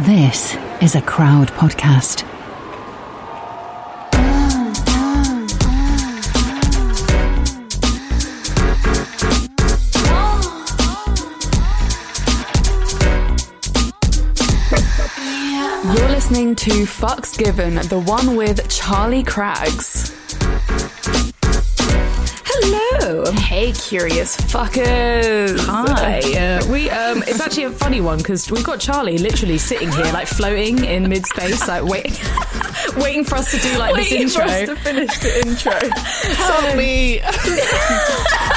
This is a crowd podcast. You're listening to Fucks Given, the one with Charlie Craggs. Hello. Hey, curious fuckers. Hi. Uh, we um, it's actually a funny one because we've got Charlie literally sitting here, like floating in mid space, like waiting, waiting for us to do like Waiting this for intro. us to finish the intro. Help me!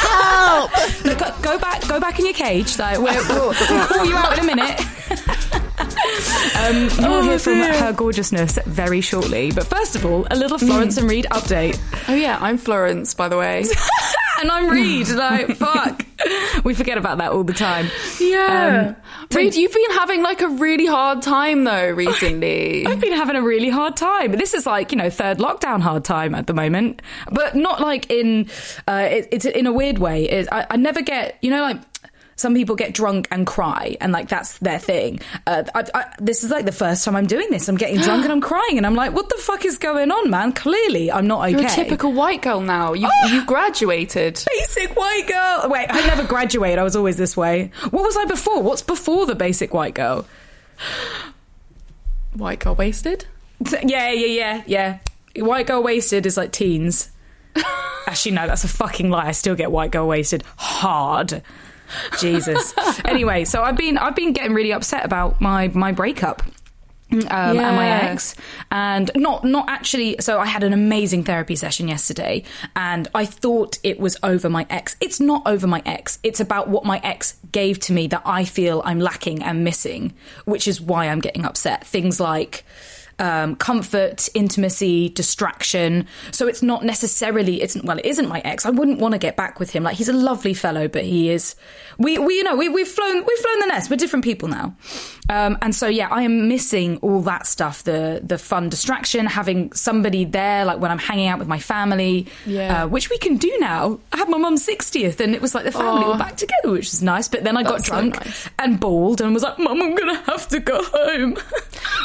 Help! Go, go back, go back in your cage. Like we'll call you out in a minute. Um, you will Oh, hear from dear. her gorgeousness very shortly. But first of all, a little Florence and Reed update. Oh yeah, I'm Florence, by the way. And I'm Reed. Like, fuck. We forget about that all the time. Yeah. Um, Reed, you've been having like a really hard time though recently. I've been having a really hard time. This is like, you know, third lockdown hard time at the moment, but not like in, uh, it, it's in a weird way. It, I, I never get, you know, like, some people get drunk and cry, and like that's their thing. Uh, I, I, this is like the first time I'm doing this. I'm getting drunk and I'm crying, and I'm like, "What the fuck is going on, man? Clearly, I'm not okay." You're a typical white girl now. You've, Oh. you've graduated. basic white girl. Wait, I never graduated. I was always this way. What was I before? What's before the basic white girl? White girl wasted? Yeah, yeah, yeah, yeah. White girl wasted is like teens. Actually, no, that's a fucking lie. I still get white girl wasted hard. Jesus. anyway, so I've been I've been getting really upset about my my breakup. Um, and my ex, and not not actually. So I had an amazing therapy session yesterday, and I thought it was over my ex. It's not over my ex. It's about what my ex gave to me that I feel I'm lacking and missing, which is why I'm getting upset. Things like um, comfort, intimacy, distraction. So it's not necessarily it's well, it isn't my ex. I wouldn't want to get back with him. Like he's a lovely fellow, but he is. We we you know we we've flown we've flown the nest. We're different people now, um, and so yeah, I am missing all that stuff. The the fun distraction, having somebody there, like when I'm hanging out with my family, Yeah. uh, which we can do now. I had my mum's sixtieth, and it was like the family Aw. were back together, which was nice. But then I got That's so drunk nice. and bawled, and was like, "Mum, I'm gonna have to go home."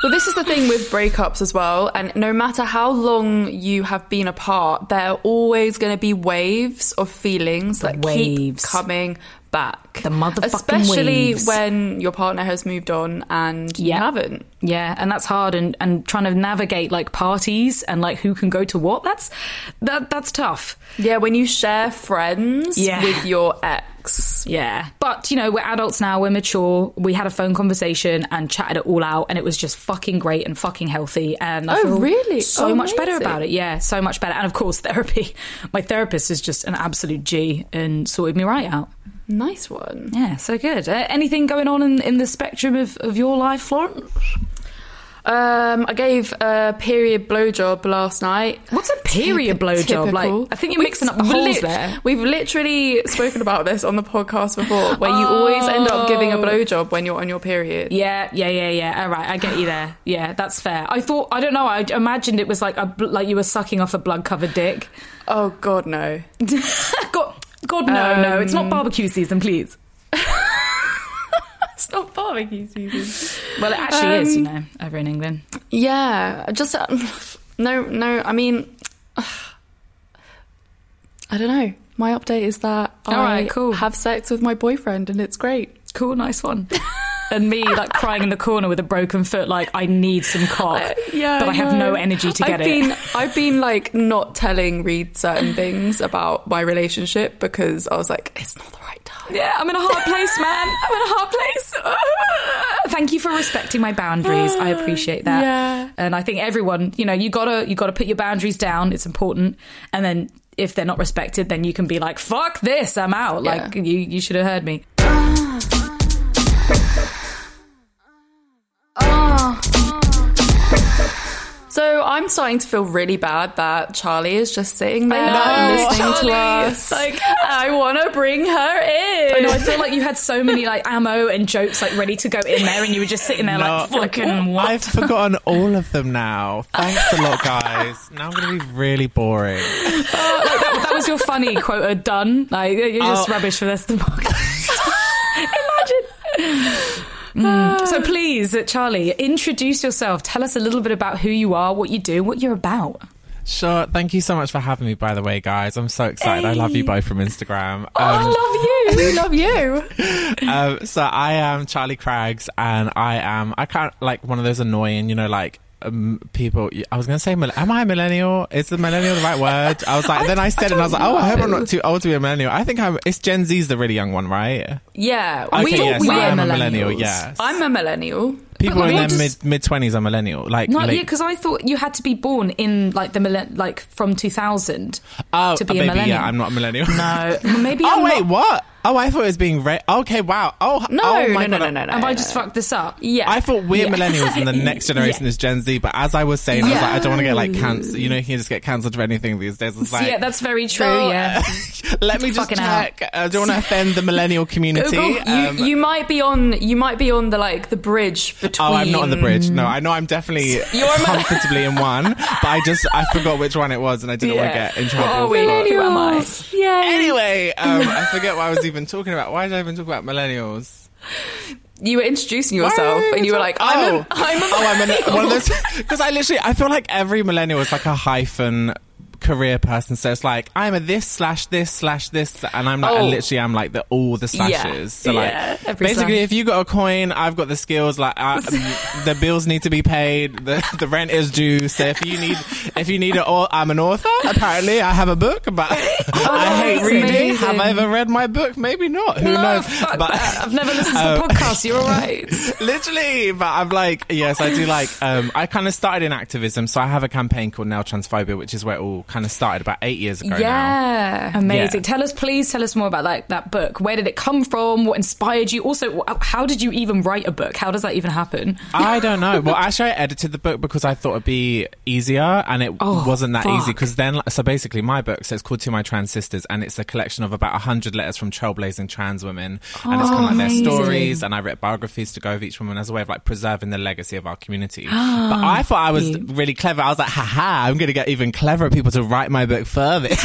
Well, this is the thing with breakups as well. And no matter how long you have been apart, there are always going to be waves of feelings that waves. keep coming back. The motherfucking Especially waves. when your partner has moved on and you haven't. Yeah, and that's hard and, and trying to navigate like parties and like who can go to what. That's that that's tough. Yeah, when you share friends Yeah. with your ex. Yeah. But you know, we're adults now, we're mature. We had a phone conversation and chatted it all out and it was just fucking great and fucking healthy and I Oh, feel really? so Oh, much better about it. Yeah, so much better. And of course, therapy. My therapist is just an absolute G and sorted me right out. Nice one. Yeah, so good. Uh, anything going on in, in the spectrum of, of your life, Florence? Um, I gave a period blowjob last night. What's a period blowjob? Like, I think you're We've mixing up the holes lit- there. We've literally spoken about this on the podcast before, where you always end up giving a Oh. blowjob when you're on your period. Yeah, yeah, yeah, yeah. All right, I get you there. Yeah, that's fair. I thought I don't know. I imagined it was like a bl- like you were sucking off a blood covered dick. Oh God, no. God, no, no, it's not barbecue season, please. It's not barbecue season. Well, it actually is, you Um, know, over in England. Yeah, just uh, no, no. I mean, I don't know. My update is that All I right, cool. have sex with my boyfriend, and it's great. Cool, nice one. and me like crying in the corner with a broken foot, like I need some cock, Yeah, but I have no energy to get I've it. been, I've been like not telling Reed certain things about my relationship because I was like, it's not the right time. Yeah, I'm in a hard place, man. I'm in a hard place. Thank you for respecting my boundaries. I appreciate that. Yeah. And I think everyone, you know, you gotta you gotta put your boundaries down. It's important. And then if they're not respected, then you can be like, "Fuck this, I'm out." Yeah. Like you you should have heard me. So I'm starting to feel really bad that Charlie is just sitting there know, and listening Charlie. to us. Like, I want to bring her in. I know. I feel like you had so many like ammo and jokes like ready to go in there, and you were just sitting there like, "Fucking what?" I've forgotten all of them now. Thanks a lot, guys. Now I'm going to be really boring. Uh, that was your funny quota uh, done. Like you're just Oh. rubbish for the rest of the podcast. Imagine. So please, Charlie, introduce yourself. Tell us a little bit about who you are, what you do, what you're about. Sure. Thank you so much for having me, by the way, guys. I'm so excited. I love you both from Instagram. Oh, I love you. We love you. um, so I am Charlie Craggs, and I am I can't like one of those annoying, you know, like um, people. I was going to say, am I a millennial? Is the millennial the right word? I was like, then I said it, and I was like, oh, I hope I'm not too old to be a millennial. I think I'm. It's Gen Z's the really young one, right? Yeah, Okay, we, yes, we I are am a millennial. Yes, I'm a millennial. people in their does- mid mid twenties are millennial. Like, Not late- yet, because I thought you had to be born in like the millen- like from 2000 oh, to be a millennial. yeah, I'm not a millennial. No, maybe. oh I'm wait, not- what? Oh, I thought it was being ra- okay. Wow. Oh No, oh my no, no, God. no, no, no. Have I just fucked this up? Yeah, I thought we're Yeah. millennials and the next generation is Gen Z, but as I was saying, I was like, I don't want to get like cancelled. You know, you can just get cancelled for anything these days. It's like, yeah, that's very true. no, yeah. let me just Fucking hell. check. I don't want to offend the millennial community. You, Um, you might be on you might be on the like the bridge between Oh, I'm not on the bridge. No, I know I'm definitely You're comfortably in one, but I just I forgot which one it was, and I didn't want to get in trouble. Oh, we for- who am I? Yeah. Anyway, um, I forget why I was even talking about. Why did I even talk about millennials? You were introducing yourself and you were like, I'm oh. a, I'm a oh, I'm an, one of those because I literally I feel like every millennial is like a hyphen career person. So it's like I'm a this slash this slash this, and I'm like I Oh. literally am like the all the slashes. So like Yeah, basically, slash. if you got a coin, I've got the skills. Like I, the bills need to be paid, the the rent is due. So if you need if you need it all, I'm an author. Apparently, I have a book, but I hate reading. amazing. Have I ever read my book? Maybe not. Who No, knows? But that. I've never listened to the Oh. podcast. You're all right. literally but i'm like yes i do like um i kind of started in activism so i have a campaign called nail transphobia which is where it all kind of started about eight years ago now yeah. Amazing. Yeah. Tell us, please, tell us more about like that book. Where did it come from? What inspired you? Also, uh, how did you even write a book? How does that even happen? I don't know. Well, actually, I edited the book because I thought it'd be easier, and it Oh, wasn't that fuck. easy. Because then, so basically, my book, so it's called "To My Trans Sisters," and it's a collection of about hundred letters from trailblazing trans women, and it's kind of like their stories. And I wrote biographies to go with each woman as a way of like preserving the legacy of our community. but I thought I was really clever. I was like, haha, I'm going to get even cleverer people to write my book further.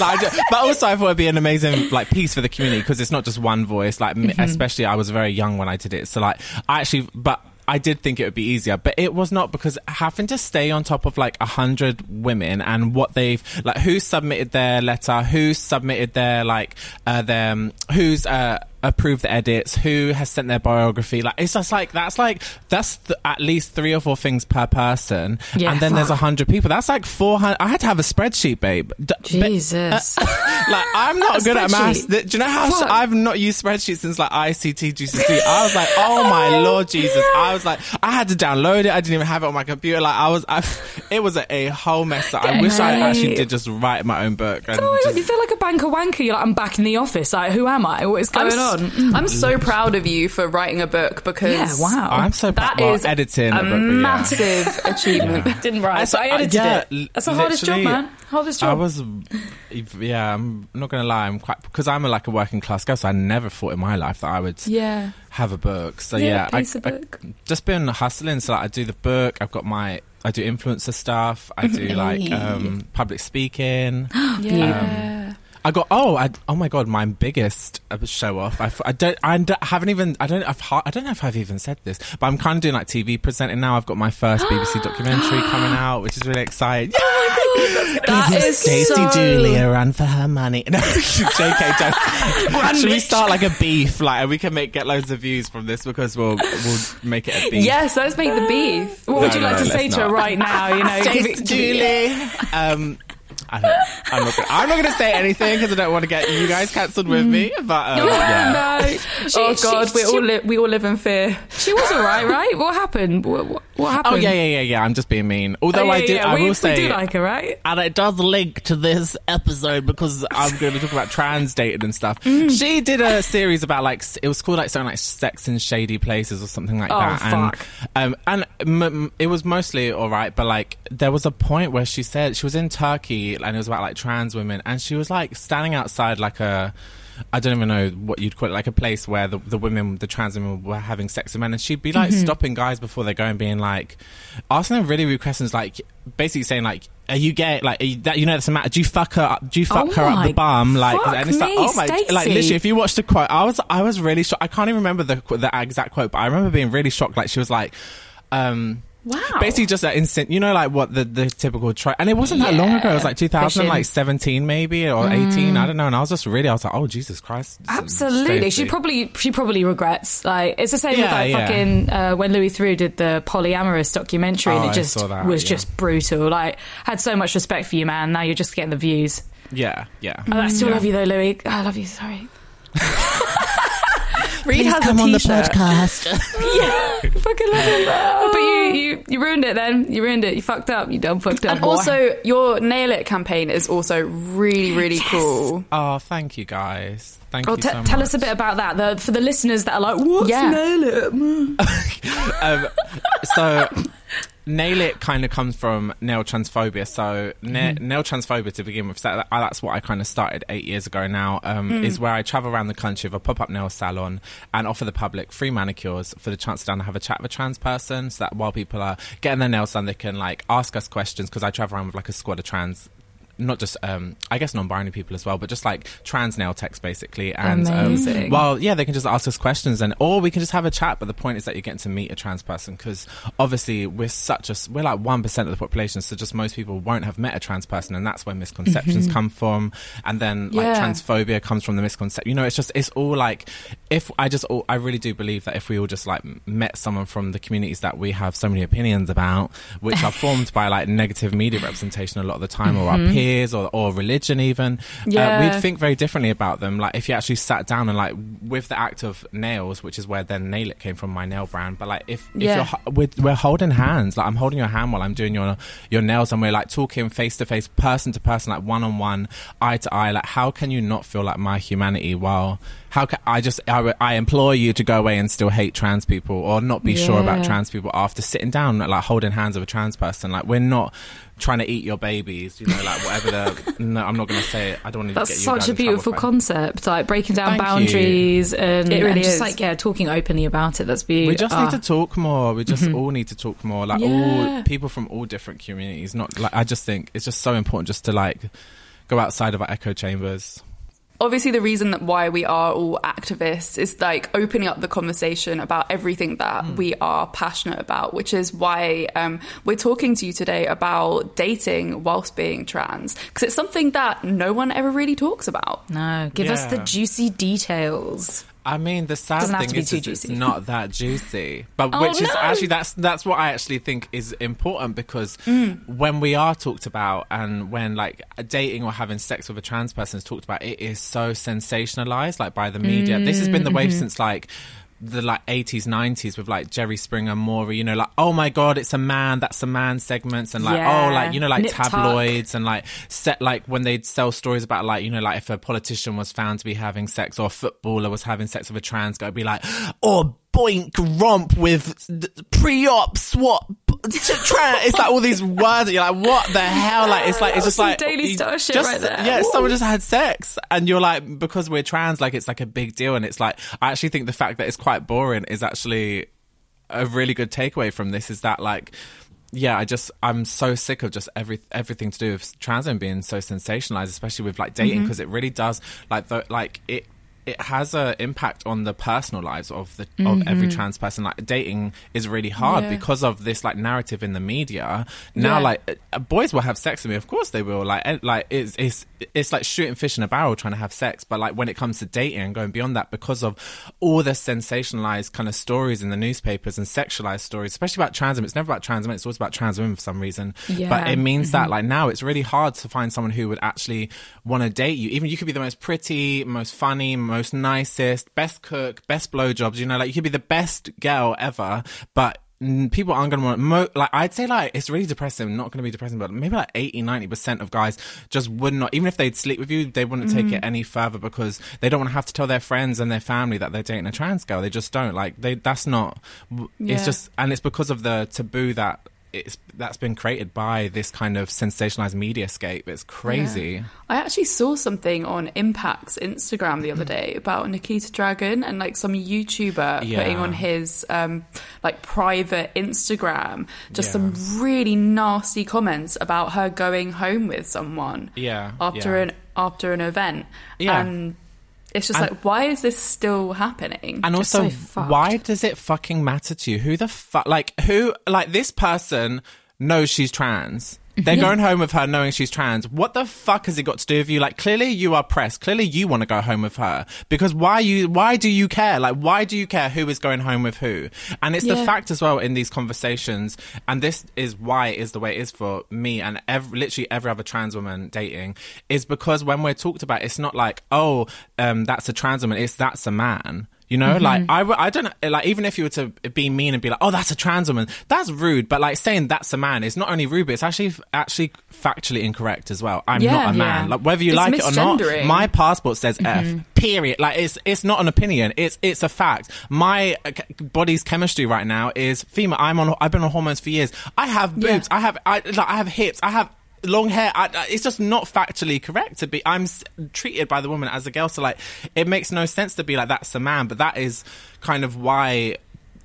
Like, I ju- but also, I thought it'd be an amazing like piece for the community because it's not just one voice. Like, m especially, I was very young when I did it, so like, I actually, but. I did think it would be easier, but it was not because having to stay on top of like a hundred women and what they've like, who submitted their letter, who submitted their like, uh, them, who's uh, approved the edits, who has sent their biography. Like, it's just like that's like that's th- at least three or four things per person, Yeah, and then there's a hundred people. That's like four hundred. I had to have a spreadsheet, babe. D- but- Jesus. Uh, like I'm not good at maths. Do you know how Fuck. I've not used spreadsheets since like ICT GCSE? I was like, oh my lord Jesus! I was like, I had to download it. I didn't even have it on my computer. Like I was, I, it was a, a whole mess. I wish I actually did just write my own book. And Oh, just, you feel like a banker wanker. You're like, I'm back in the office. Like, who am I? What is I'm, going on? I'm so proud of you for writing a book because Yeah, wow. I'm so that well, is editing a a book, but yeah. massive achievement. Didn't write, so I edited yeah, it. That's the hardest job, man. Hardest job. I was, yeah, I'm not gonna lie. I'm quite because I'm a, like a working class girl, so I never thought in my life that I would Yeah. have a book. So Yeah, yeah, I, piece I- book. just been hustling. So like, I do the book. I've got my. I do influencer stuff. I do like um, public speaking. Yeah. I got oh I oh my god my biggest uh, show off. I, I don't I haven't even I don't I've, I don't know if I've even said this but I'm kind of doing like TV presenting now. I've got my first BBC documentary coming out which is really exciting. That is Stacey so... Julia ran for her money. No JK don't should we start like a beef? Like and we can make get loads of views from this because we'll we'll make it a beef. Yes, let's make the beef. what would No, you like to say let's to her right now? You know, Stacey Dooley um I don't, I'm not. Gonna, I'm not going to say anything because I don't want to get you guys cancelled with me. But um, yeah. No. She- oh she- God, we all li- we all live in fear. She was all right, right? What happened? What, what, what happened? Oh yeah, yeah, yeah, yeah. I'm just being mean. Although Oh, yeah, I do, yeah, I we, will say, we do like her, right? and it does link to this episode because I'm going to be talking about trans dating and stuff. Mm. She did a series about like it was called like something like Sex in Shady Places or something like Oh, that. fuck. And um, and m- m- it was mostly all right, but like there was a point where she said she was in Turkey and it was about like trans women, and she was like standing outside like a. I don't even know what you'd call it, like a place where the, the women, the trans women were having sex with men, and she'd be like Mm-hmm. stopping guys before they go and being like, asking them really rude questions, like basically saying like, are you gay? Like, are you, that, you know, that's a matter. Do you fuck her up? Do you fuck Oh her up the bum? Like, and it's like, oh my, like, literally, if you watch the quote, I was, I was really shocked. I can't even remember the, the exact quote, but I remember being really shocked. Like, she was like, um, Wow. basically just that instant, you know, like what the, the typical try, and it wasn't that long ago. It was like Yeah. 2017 maybe, or 18. I don't know. And I was just really, I was like, oh, Jesus Christ. Absolutely, she probably she probably regrets. Like it's the same with like yeah. fucking uh, when Louis Theroux did the polyamorous documentary, Oh, and it just that, was yeah. just brutal. Like had so much respect for you, man. Now you're just getting the views. Yeah, yeah. Oh, I still Yeah. love you though, Louis. I love you. Sorry. Reed has a t-shirt. yeah, fucking love him. But you, you you ruined it. Then you ruined it. You fucked up. You done fucked up. And boy. also, your Nail It campaign is also really, really cool. Oh, thank you guys. Thank Well, you t- so tell us a bit about that the, for the listeners that are like, "What's Yeah. nail it?" um, so nail it kind of comes from nail transphobia. So na- nail transphobia to begin with so uh, that's what i kind of started eight years ago now um, is where i travel around the country with a pop-up nail salon and offer the public free manicures for the chance to down and have a chat with a trans person so that while people are getting their nails done they can like ask us questions because i travel around with like a squad of trans not just um I guess non-binary people as well, but just like trans nail techs basically. And um, well, yeah, they can just ask us questions, and or we can just have a chat. But the point is that you're getting to meet a trans person because obviously we're such a we're like one percent of the population, so just most people won't have met a trans person, and that's where misconceptions come from. And then like Yeah. transphobia comes from the misconception. You know, it's just it's all like if I just all, I really do believe that if we all just like met someone from the communities that we have so many opinions about, which are formed by like negative media representation a lot of the time, or our peers, or, or religion even, uh, we'd think very differently about them. Like if you actually sat down and like with the act of nails, which is where then nail it came from, my nail brand. But like if, if Yeah. you're we're, we're holding hands, like I'm holding your hand while I'm doing your your nails, and we're like talking face to face, person to person, like one on one, eye to eye. Like how can you not feel like my humanity while how can I just I, I implore you to go away and still hate trans people or not be sure about trans people after sitting down like holding hands with a trans person like we're not trying to eat your babies you know like whatever the no I'm not going to say it I don't want to That's get you such a beautiful for it. concept, like breaking down Thank you. boundaries and, It really and just is. like yeah, talking openly about it. That's beautiful. we just Ah. need to talk more we just all need to talk more like Yeah. all people from all different communities not like I just think it's just so important just to like go outside of our echo chambers obviously the reason that why we are all activists is like opening up the conversation about everything that Hmm. we are passionate about which is why um, we're talking to you today about dating whilst being trans because it's something that no one ever really talks about No, give us the juicy details. I mean, the sad Doesn't thing is, is it's not that juicy, but Oh, which is no. actually that's that's what I actually think is important because Mm. when we are talked about and when like dating or having sex with a trans person is talked about, it is so sensationalized like by the media. This has been the Mm-hmm. wave since like the like 80s 90s with like jerry springer maury you know like oh my god it's a man that's a man segments and like Yeah. oh like you know like Nip tuck. tabloids and like set like when they'd sell stories about like you know like if a politician was found to be having sex or a footballer was having sex with a trans guy it'd be like oh boink romp with pre-op swap trans it's like all these words you're like what the hell? Like it's like it's just like Daily Star shit just- right there. yeah someone just had sex and you're like because we're trans like it's like a big deal. And it's like I actually think the fact that it's quite boring is actually a really good takeaway from this is that like yeah i just i'm so sick of just every everything to do with trans and being so sensationalized especially with like dating mm-hmm. because it really does like the like it it has a impact on the personal lives of the of every trans person. Like dating is really hard Yeah. because of this like narrative in the media. Now Yeah. like uh, boys will have sex with me. Of course they will. Like like it's it's it's like shooting fish in a barrel trying to have sex but like when it comes to dating and going beyond that because of all the sensationalized kind of stories in the newspapers and sexualized stories especially about trans women. It's never about trans women it's always about trans women for some reason. Yeah. but it means that mm-hmm. like now it's really hard to find someone who would actually want to date you. Even you could be the most pretty most funny most nicest best cook best blowjobs you know like you could be the best girl ever but people aren't going to want mo- like i'd say like it's really depressing not going to be depressing but maybe like 80 90% of guys just would not even if they'd sleep with you they wouldn't take it mm. any further because they don't want to have to tell their friends and their family that they're dating a trans girl. They just don't. Like they that's not Yeah. it's just and it's because of the taboo that it's that's been created by this kind of sensationalized mediascape. It's crazy. Yeah. I actually saw something on Impact's Instagram the other day about Nikita Dragun and like some YouTuber Yeah. putting on his um, like private Instagram just Yeah. some really nasty comments about her going home with someone. Yeah, After an after an event. Yeah. And it's just And- like, why is this still happening? And also, so why does it fucking matter to you? Who the fuck? Like, who? Like, this person knows she's trans. They're going home with her knowing she's trans. What the fuck has it got to do with you? Like, clearly you are pressed. Clearly you want to go home with her. Because why you, why do you care? Like, why do you care who is going home with who? And it's the fact as well in these conversations, and this is why it is the way it is for me and every, literally every other trans woman dating, is because when we're talked about, it's not like, oh, um, that's a trans woman, it's that's a man. You know, like mm-hmm. I, I don't uh, like even if you were to be mean and be like, oh, that's a trans woman, that's rude. But like saying that's a man is not only rude, but it's actually actually factually incorrect as well. I'm Yeah. not a man. Yeah. Like whether you It's like it or not, my passport says F. Mm-hmm. Period. Like it's it's not an opinion. It's it's a fact. My uh, c- body's chemistry right now is female. I'm on. I've been on hormones for years. I have Yeah. boobs. I have. I like, I have hips. I have. Long hair. I, I- it's just not factually correct to be. I'm s- treated by the woman as a girl, so like it makes no sense to be like that's a man. But that is kind of why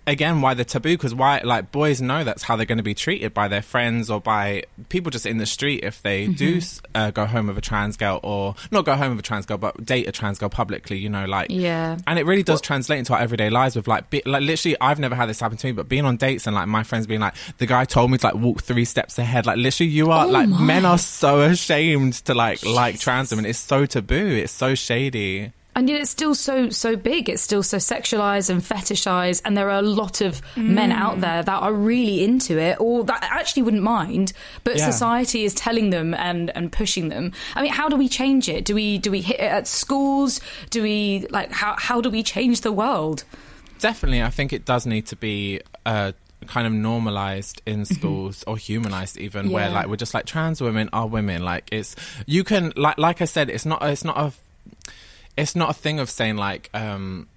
again why the taboo? Because why like boys know that's how they're going to be treated by their friends or by people just in the street if they do uh, go home with a trans girl or not go home with a trans girl but date a trans girl publicly you know like Yeah. and it really does translate into our everyday lives with like be, like literally I've never had this happen to me but being on dates and like my friends being like the guy told me to like walk three steps ahead like literally you are Oh like my. men are so ashamed to like like trans women. It's so taboo. It's so shady And yet it's still so so big. It's still so sexualized and fetishized, and there are a lot of men out there that are really into it, or that actually wouldn't mind. But Yeah. society is telling them and and pushing them. I mean, how do we change it? Do we do we hit it at schools? Do we like how how do we change the world? definitely i think it does need to be uh kind of normalized in schools or humanized even where like we're just like trans women are women like it's you can like like i said it's not it's not a it's not a thing of saying like um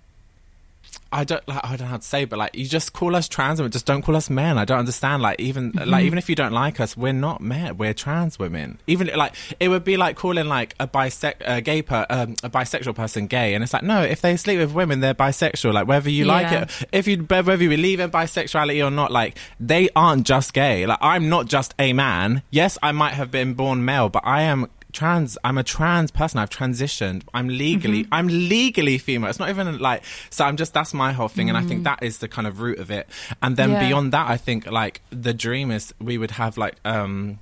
I don't like I don't know how to say, but like you just call us trans women, just don't call us men. I don't understand. Like even like even if you don't like us, we're not men. We're trans women. Even like it would be like calling like a bisect a gay per um, a bisexual person gay, and it's like no, if they sleep with women, they're bisexual. Like whether you like it, if you whether you believe in bisexuality or not, like they aren't just gay. Like I'm not just a man. Yes, I might have been born male, but I am trans i'm a trans person. I've transitioned. I'm legally i'm legally female. It's not even like so i'm just that's my whole thing. And i think that is the kind of root of it. And then Yeah. beyond that i think like the dream is we would have like um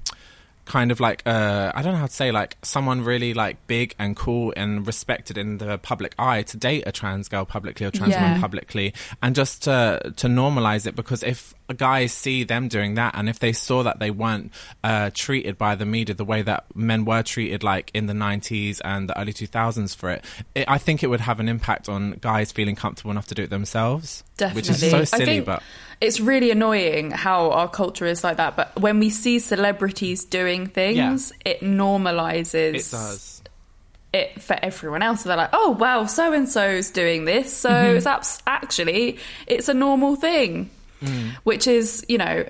kind of like uh I don't know how to say like someone really like big and cool and respected in the public eye to date a trans girl publicly or trans Yeah. woman publicly and just to to normalize it because if guys see them doing that and if they saw that they weren't uh treated by the media the way that men were treated like in the 90s and the early 2000s for it, it I think it would have an impact on guys feeling comfortable enough to do it themselves Definitely. which is so silly think but it's really annoying how our culture is like that. But when we see celebrities doing things, it normalizes it does it for everyone else. So they're like, oh, well, so and so's doing this. So Mm-hmm. it's abs- actually, it's a normal thing, Mm. which is, you know,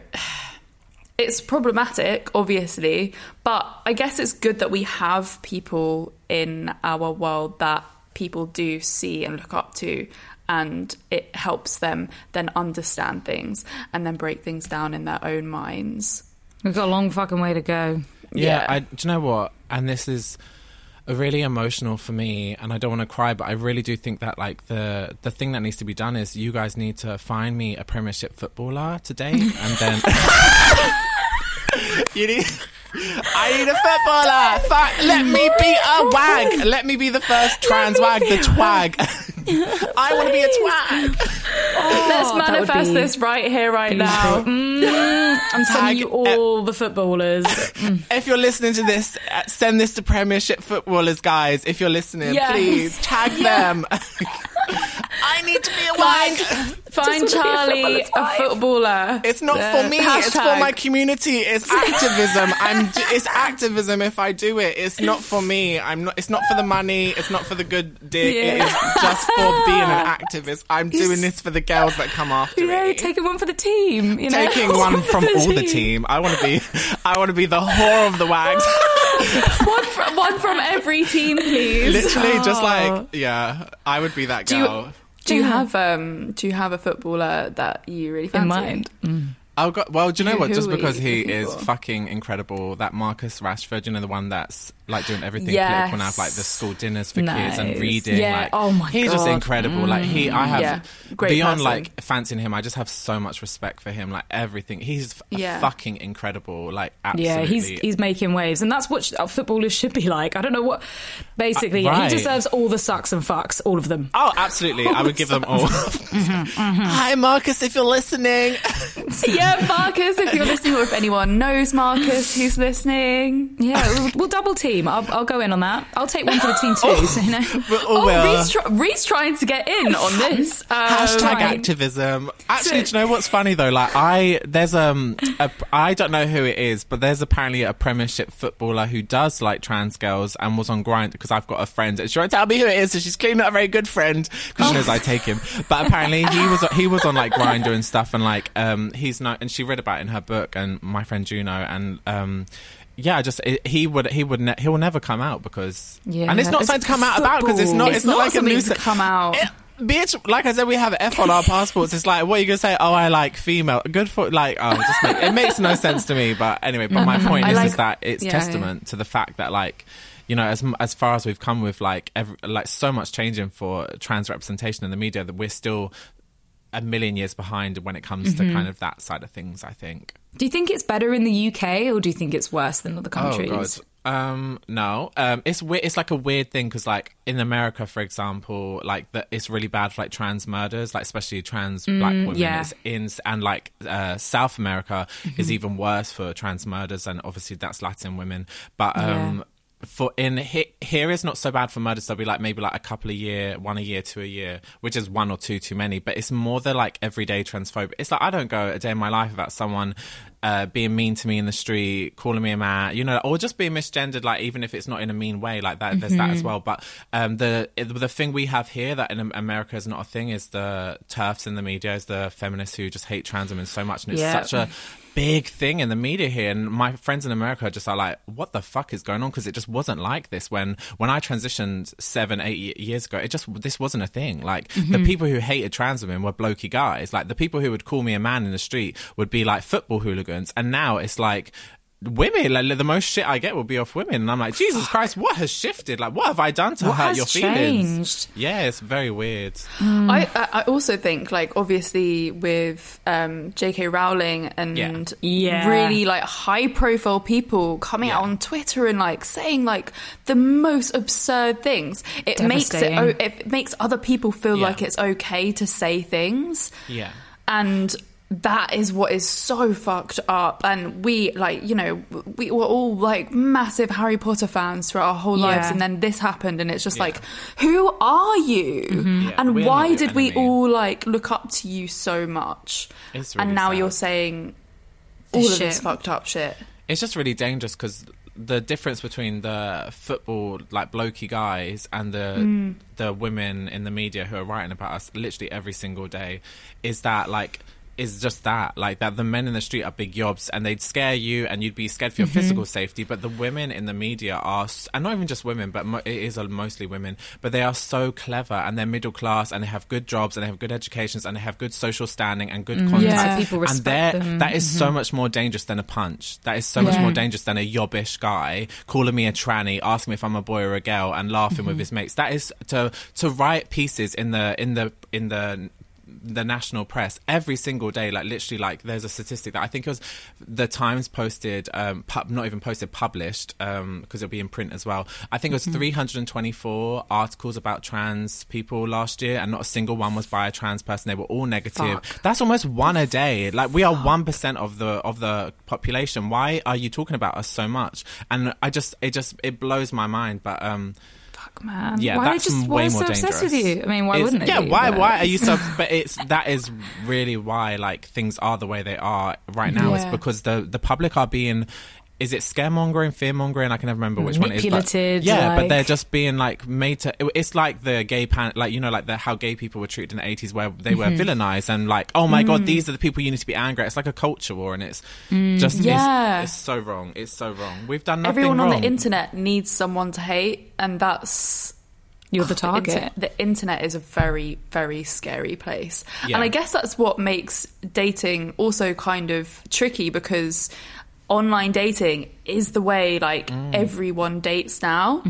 it's problematic, obviously. But I guess it's good that we have people in our world that people do see and look up to. And it helps them then understand things and then break things down in their own minds. We've got a long fucking way to go. Yeah, Yeah. I, do you know what? And this is really emotional for me, and I don't want to cry, but I really do think that like the the thing that needs to be done is you guys need to find me a Premiership footballer today, and then you need. I need a footballer. Fi- let me be a wag. Let me be the first trans wag, the twag. I want to be a twag. Let's that would manifest be this right here, right now. Mm, I'm sending you Tag- all the footballers. If you're listening to this, uh, send this to Premiership footballers, guys. If you're listening, Yes. please tag them. I need to be a wag. find Just wanna a Charlie a footballer. It's not Uh, for me. It's for my community. It's activism. I'm. It's activism. If I do it, it's not for me. I'm not. It's not for the money. It's not for the good dick. It Yeah. is just for being an activist. I'm doing this for the girls that come after You know, me. taking one for the team. You know, Taking one from all the team. I want to be. I want to be the whore of the wags. one, from, one from every team, please. Literally, just Oh. like yeah. I would be that Do you- girl. Do you have um? Do you have a footballer that you really fancy? in fancy? mind. Oh God! Well, do you know Who- what? Just because he is for? fucking incredible, that Marcus Rashford, you know, the one that's like doing everything Yes. political now, like the school dinners for kids and reading. Yeah. Like, Oh my he's just God. incredible. Like he, I have Yeah. Great beyond person. like fancying him. I just have so much respect for him. Like everything, he's Yeah. fucking incredible. Like absolutely. Yeah, he's he's making waves, and that's what sh- uh, footballers should be like. I don't know what. Basically, Uh, right. he deserves all the sucks and fucks, all of them. Oh, absolutely! I would give them all. Mm-hmm, Hi, Marcus, if you're listening. yeah, Marcus. If you're listening, or if anyone knows Marcus who's listening, Yeah, we'll, we'll double team. I'll, I'll go in on that. I'll take one for the team too. so, you know. Oh, well, Reese, tr- trying to get in on this. Um, Hashtag right. activism. Actually, do you know what's funny though? Like, I there's um, a, I don't know who it is, but there's apparently a Premiership footballer who does like trans girls and was on Grindr because I've got a friend. And she won't tell me who it is, so she's clearly not a very good friend because she knows I take him. But apparently, he was he was on like Grindr and stuff, and like um, he's not, and she read about it in her book, and my friend Juno, and um. Yeah, just it, he would he would ne- he will never come out because Yeah. and it's not It's something to come out about because it's not It's it's, not, not like a news to come out. It- Bitch, like I said, we have F on our passports. It's like, what are you gonna say? Oh, I like female. Good for like. Oh, just make, it makes no sense to me. But anyway, but my point is, like- is that it's yeah, testament to the fact that like, you know, as as far as we've come with like every, like so much changing for trans representation in the media, that we're still a million years behind when it comes Mm-hmm. to kind of that side of things. I think. Do you think it's better in the UK, or do you think it's worse than other countries? Oh god. Um, no. Um, it's weird. It's like a weird thing because, like, in America, for example, like that, it's really bad for like trans murders, like especially trans black women. yeah. It's in and like uh, South America is even worse for trans murders, and obviously that's Latin women. But um, for in he, here is not so bad for murders. There'll be like maybe like a couple a year, one a year, two a year, which is one or two too many. But it's more the like everyday transphobic. It's like I don't go a day in my life without someone uh, being mean to me in the street, calling me a man, you know, or just being misgendered. Like even if it's not in a mean way, like that. There's that as well. But um, the the thing we have here that in America is not a thing is the turfs in the media, is the feminists who just hate trans women so much, and it's Yeah. such a big thing in the media here and my friends in america just are like what the fuck is going on? Because it just wasn't like this when when i transitioned seven eight years ago it just this wasn't a thing. Like the mm-hmm. people who hated trans women were blokey guys. Like the people who would call me a man in the street would be like football hooligans. And now it's like women like the most shit i get will be off women and i'm like jesus christ what has shifted like what have i done to What hurt has your feelings changed? yeah it's very weird I I I also think like obviously with um, J.K. Rowling and Yeah. Yeah. really like high profile people coming out on Twitter and like saying like the most absurd things. It makes it Devastating. o- it makes other people feel Yeah. like it's okay to say things. yeah and that is what is so fucked up and we like you know we were all like massive harry potter fans throughout our whole lives Yeah. and then this happened and it's just Yeah. like who are you Yeah, and why did your we all like look up to you so much It's really and now sad. you're saying all This of this fucked up shit it's just really dangerous because the difference between the football like blokey guys and the Mm. the women in the media who are writing about us literally every single day is that like is just that like that the men in the street are big yobs and they'd scare you and you'd be scared for your Mm-hmm. physical safety but the women in the media are and not even just women but mo- it is mostly women but they are so clever and they're middle class and they have good jobs and they have good educations and they have good social standing and good mm-hmm. contacts Yeah. People and respect they're- them. that is so mm-hmm. much more dangerous than a punch. That is so much more dangerous than a yobbish guy calling me a tranny, asking me if I'm a boy or a girl, and laughing with mm-hmm. his mates. That is to to write pieces in the in the in the the national press every single day like literally like there's a statistic that i think it was the times posted um pub, not even posted published um because it'll be in print as well. I think it was 324 articles about trans people last year and not a single one was by a trans person. They were all negative. Fuck. that's almost one a day. Like we are 1% of the of the population. Why are you talking about us so much? And i just it just it blows my mind but um fuck, man. Yeah, why that's just why way are they more so obsessed with dangerous. you? I mean, why It's- wouldn't they? Yeah, be? why? But- Why are you so? But it's that is really why like things are the way they are right now. Yeah. because the the public are being. Is it scaremongering, fearmongering? I can never remember which one it is. But, Manipulated, yeah, but they're just being like made to. It's like the gay pan, like you know, like the how gay people were treated in the eighties, where they were Mm-hmm. villainized and like, oh my Mm. god, these are the people you need to be angry at. It's like a culture war, and it's just Yeah. it's, it's so wrong. It's so wrong. We've done nothing Everyone wrong. on the internet needs someone to hate, and that's You're the Inter- target. the internet is a very, very scary place. Yeah. And I guess that's what makes dating also kind of tricky because online dating is the way like Mm. everyone dates now.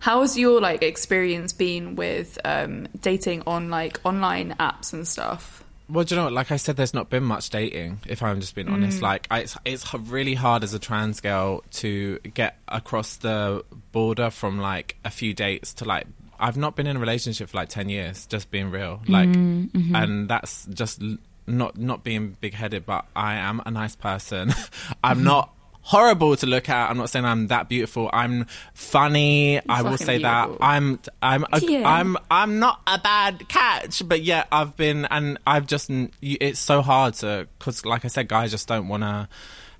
How has your like experience been with um, dating on like online apps and stuff? Well, do you know what? Like I said, there's not been much dating. If I'm just being Mm. honest, like I, it's it's really hard as a trans girl to get across the border from like a few dates to like. I've not been in a relationship for like ten years. Just being real, like, Mm-hmm. and that's just l- not not being big headed. But I am a nice person. I'm Mm-hmm. not horrible to look at. I'm not saying I'm that beautiful. I'm funny. I will say that. I'm I'm a, Yeah. I'm I'm not a bad catch, but yeah, I've been and I've just it's so hard to because like I said, guys just don't want to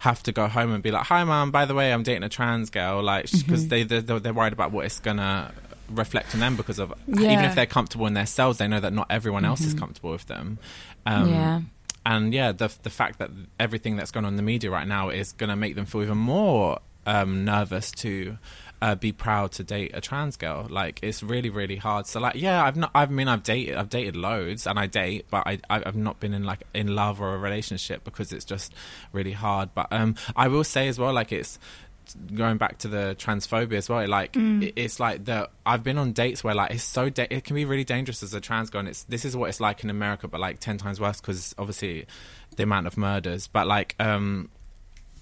have to go home and be like, "Hi, mom. By the way, I'm dating a trans girl," like because they they're, they're worried about what it's gonna reflect on them because of even if they're comfortable in their cells, they know that not everyone else is comfortable with them. Um, Yeah. and yeah, the the fact that everything that's going on in the media right now is going to make them feel even more um, nervous to uh, be proud to date a trans girl. Like it's really really hard. So like yeah, I've not. I mean, I've dated. I've dated loads, and I date, but I I- I've not been in like in love or a relationship because it's just really hard. But um, I will say as well, like it's going back to the transphobia as well like it, it's like the i've been on dates where like it's so da- it can be really dangerous as a trans girl and it's this is what it's like in america but like 10 times worse because obviously the amount of murders but like um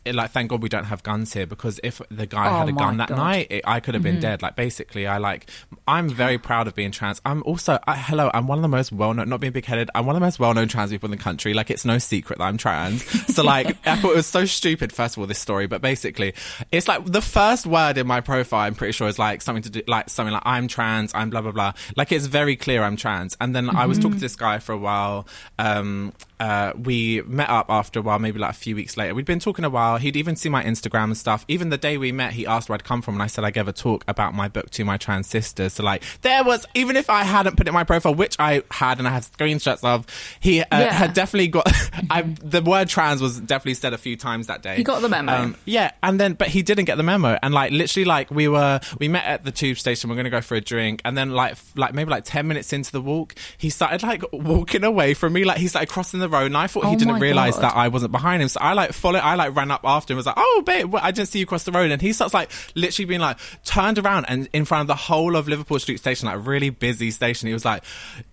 it, like thank god we don't have guns here because if the guy Oh had a gun that God. night it, i could have been dead. Like basically i like i'm very proud of being trans. I'm also I, hello i'm one of the most well-known not being big-headed i'm one of the most well-known trans people in the country. Like it's no secret that i'm trans. So like i thought it was so stupid first of all this story but basically it's like the first word in my profile i'm pretty sure is like something to do like something like i'm trans i'm blah blah blah. Like it's very clear i'm trans. And then i was talking to this guy for a while um uh, we met up after a while, maybe like a few weeks later. We'd been talking a while. He'd even seen my Instagram and stuff. Even the day we met, he asked where I'd come from, and I said I gave a talk about my book to my trans sisters. So like, there was even if I hadn't put it in my profile, which I had, and I have screenshots of, he uh, Yeah. had definitely got. I, the word trans was definitely said a few times that day. He got the memo. Um, yeah, and then but he didn't get the memo, and like literally, like we were we met at the tube station. We're gonna go for a drink, and then like like maybe like ten minutes into the walk, he started like walking away from me. Like he started crossing the road, and I thought he Oh didn't realize God. that I wasn't behind him. So I like followed. I like ran up after him. Was like, oh babe, I didn't see you cross the road, and he starts like literally being like turned around and in front of the whole of Liverpool Street Station, like really busy station. He was like,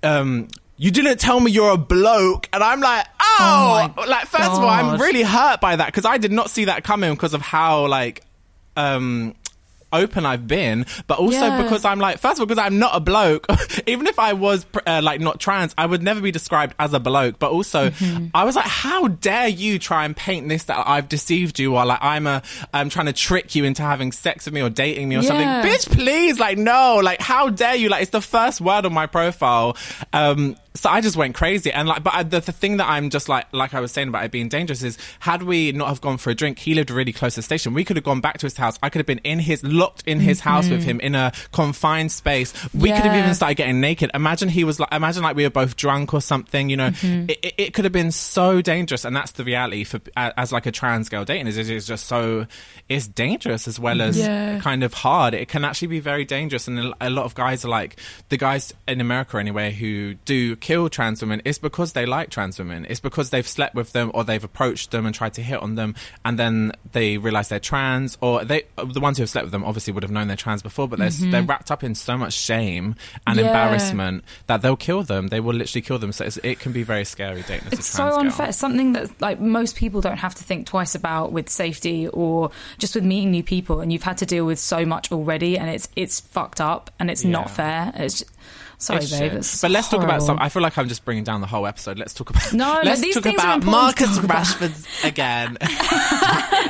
um. You didn't tell me you're a bloke, and I'm like, oh, Oh like first of all, I'm really hurt by that because I did not see that coming because of how like um open I've been, but also Yeah. because I'm like, first of all, because I'm not a bloke. Even if I was uh, like not trans, I would never be described as a bloke. But also, I was like, how dare you try and paint this that I've deceived you, or like I'm a, I'm trying to trick you into having sex with me or dating me or Yeah. something. Bitch, please, like no, like how dare you? Like it's the first word on my profile. Um, so I just went crazy and like, but I, the, the thing that I'm just like, like I was saying about it being dangerous is, had we not have gone for a drink, he lived really close to the station. We could have gone back to his house. I could have been in his locked in his house with him in a confined space. We could have even started getting naked. Imagine he was like, imagine like we were both drunk or something. You know, Mm-hmm. it, it, it could have been so dangerous. And that's the reality for as, as like a trans girl dating is it's just so it's dangerous as well as Yeah. kind of hard. It can actually be very dangerous, and a- a lot of guys are like the guys in America anyway who do kill trans women. It's because they like trans women. It's because they've slept with them or they've approached them and tried to hit on them, and then they realize they're trans. Or they the ones who have slept with them obviously would have known they're trans before, but they're they're mm-hmm. wrapped up in so much shame and Yeah. embarrassment that they'll kill them. They will literally kill them. So it's, it can be very scary dating It's a trans so girl. unfair. Something that like most people don't have to think twice about with safety or just with meeting new people, and you've had to deal with so much already, and it's it's fucked up and it's not fair. It's just, Sorry, It babe. it's But let's talk about horrible. some. I feel like I'm just bringing down the whole episode. Let's talk about. No, no, let's these talk things are about important Marcus talk about. Rashford again.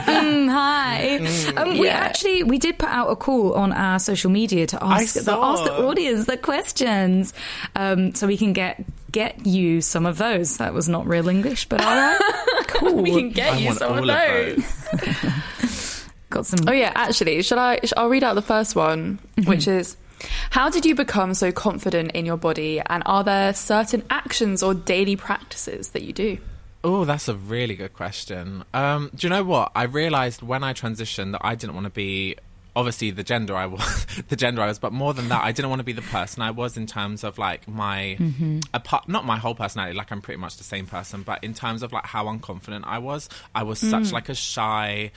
Hi. Mm. Um, We actually we did put out a call on our social media to ask the, ask the audience the questions, um, so we can get get you some of those. That was not real English, but all right, cool. we can get I you some of all of those. got some. Oh yeah, actually, should I? I'll read out the first one, which is. How did you become so confident in your body, and are there certain actions or daily practices that you do? Oh, that's a really good question. Um, do you know what? I realized when I transitioned that I didn't want to be obviously the gender I was, the gender I was, but more than that, I didn't want to be the person I was in terms of like my, apart, not my whole personality. Like I'm pretty much the same person, but in terms of like how unconfident I was, I was such like a shy.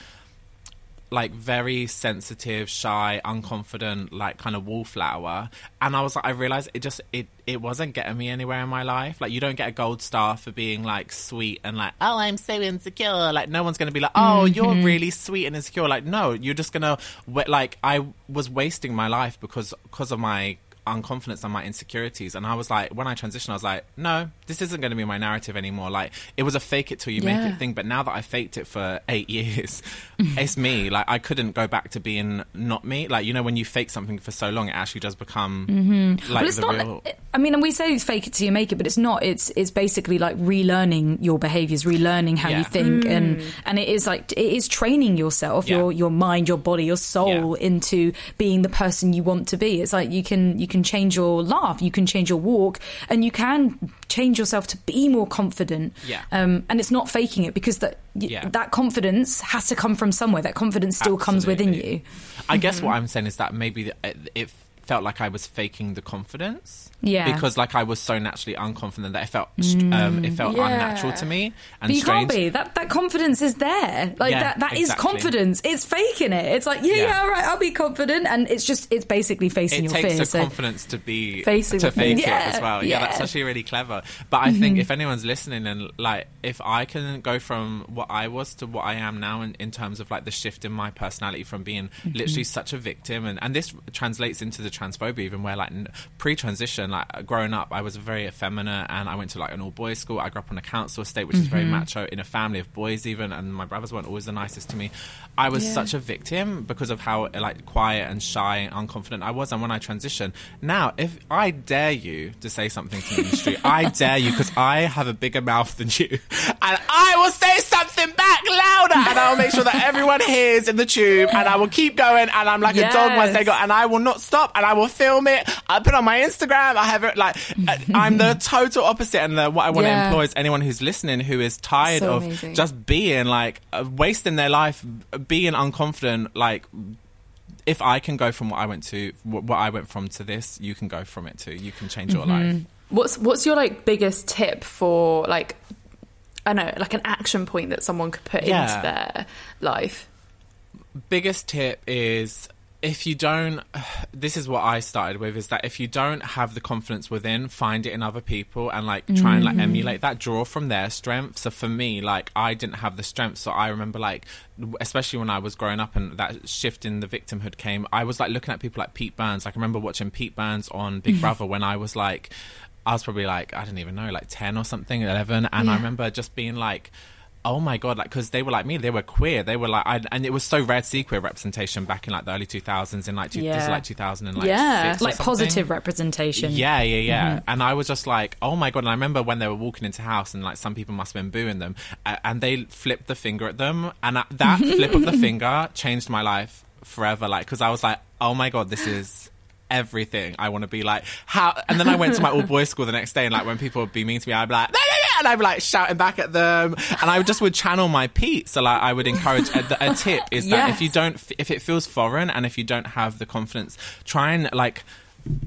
Like very sensitive, shy, unconfident, like kind of wallflower, and I was like, I realized it just it it wasn't getting me anywhere in my life. Like you don't get a gold star for being like sweet and like, oh, I'm so insecure. Like no one's gonna be like, oh, you're mm-hmm. really sweet and insecure. Like no, you're just gonna like I was wasting my life because because of my unconfidence and my insecurities and i was like when i transitioned i was like no this isn't going to be my narrative anymore like it was a fake it till you make it thing but now that i faked it for eight years it's me like i couldn't go back to being not me like you know when you fake something for so long it actually does become mm-hmm. like Well, it's the not. real I mean, and we say fake it till you make it, but it's not. It's it's basically like relearning your behaviors, relearning how Yeah. you think, and mm. and it is like it is training yourself, Yeah. your your mind, your body, your soul Yeah. into being the person you want to be. It's like you can you can change your laugh, you can change your walk, and you can change yourself to be more confident. Yeah. Um, and it's not faking it because that Yeah. that confidence has to come from somewhere. That confidence still comes within you. I guess what I'm saying is that maybe it felt like I was faking the confidence. Yeah. Because like I was so naturally unconfident that it felt st- mm. um, it felt Yeah. unnatural to me and But you strange. can't be. That that confidence is there. Like Yeah, that that is exactly. confidence. It's faking it. It's like, yeah, yeah, Yeah. all right, I'll be confident and it's just it's basically facing it your takes fears. a so- confidence to be Facing to fake fear. it as well. Yeah, that's actually really clever. But I mm-hmm. think if anyone's listening and like if I can go from what I was to what I am now in, in terms of like the shift in my personality from being mm-hmm. literally such a victim and and this translates into the transphobia even where like n- pre-transition like growing up I was very effeminate and I went to like an all boys school. I grew up on a council estate which is very mm-hmm. macho in a family of boys even and my brothers weren't always the nicest to me. I was Yeah. such a victim because of how like quiet and shy and unconfident I was and when I transitioned now if I dare you to say something to me in the street I dare you because I have a bigger mouth than you and I will say something back louder and I'll make sure that everyone hears in the tube and I will keep going and I'm like a dog once they go and I will not stop and I will film it I put on my Instagram I have it like uh, I'm the total opposite and the, what I want to employ is anyone who's listening who is tired So of amazing. just being like uh, wasting their life uh, being unconfident like if I can go from what I went to what what I went from to this you can go from it too you can change your Mm-hmm. life What's what's your like biggest tip for like I don't know, like an action point that someone could put Yeah. into their life? biggest tip is if you don't this is what i started with is that if you don't have the confidence within find it in other people and like try and like mm-hmm. emulate that. Draw from their strength so for me like i didn't have the strength. So i remember like especially when i was growing up and that shift in the victimhood came i was like looking at people like pete burns. Like i remember watching pete burns on big mm-hmm. brother when i was like i was probably like i don't even know like 10 or something 11 and i remember just being like Oh my god! Like, because they were like me, they were queer. They were like, I, and it was so rare to see queer representation back in like the early two thousands, in like two, Yeah. like two thousand and like Yeah. like positive representation. Yeah, yeah, yeah. And I was just like, oh my god! And I remember when they were walking into house, and like some people must have been booing them, uh, and they flipped the finger at them, and uh, that flip of the finger changed my life forever. Like, because I was like, oh my god, this is everything I want to be like. How? And then I went to my all boys school the next day, and like when people would be mean to me, I'd be like. And I'm like shouting back at them, and I just would channel my Pete. So like, I would encourage a, a tip is that if you don't, if it feels foreign, and if you don't have the confidence, try and like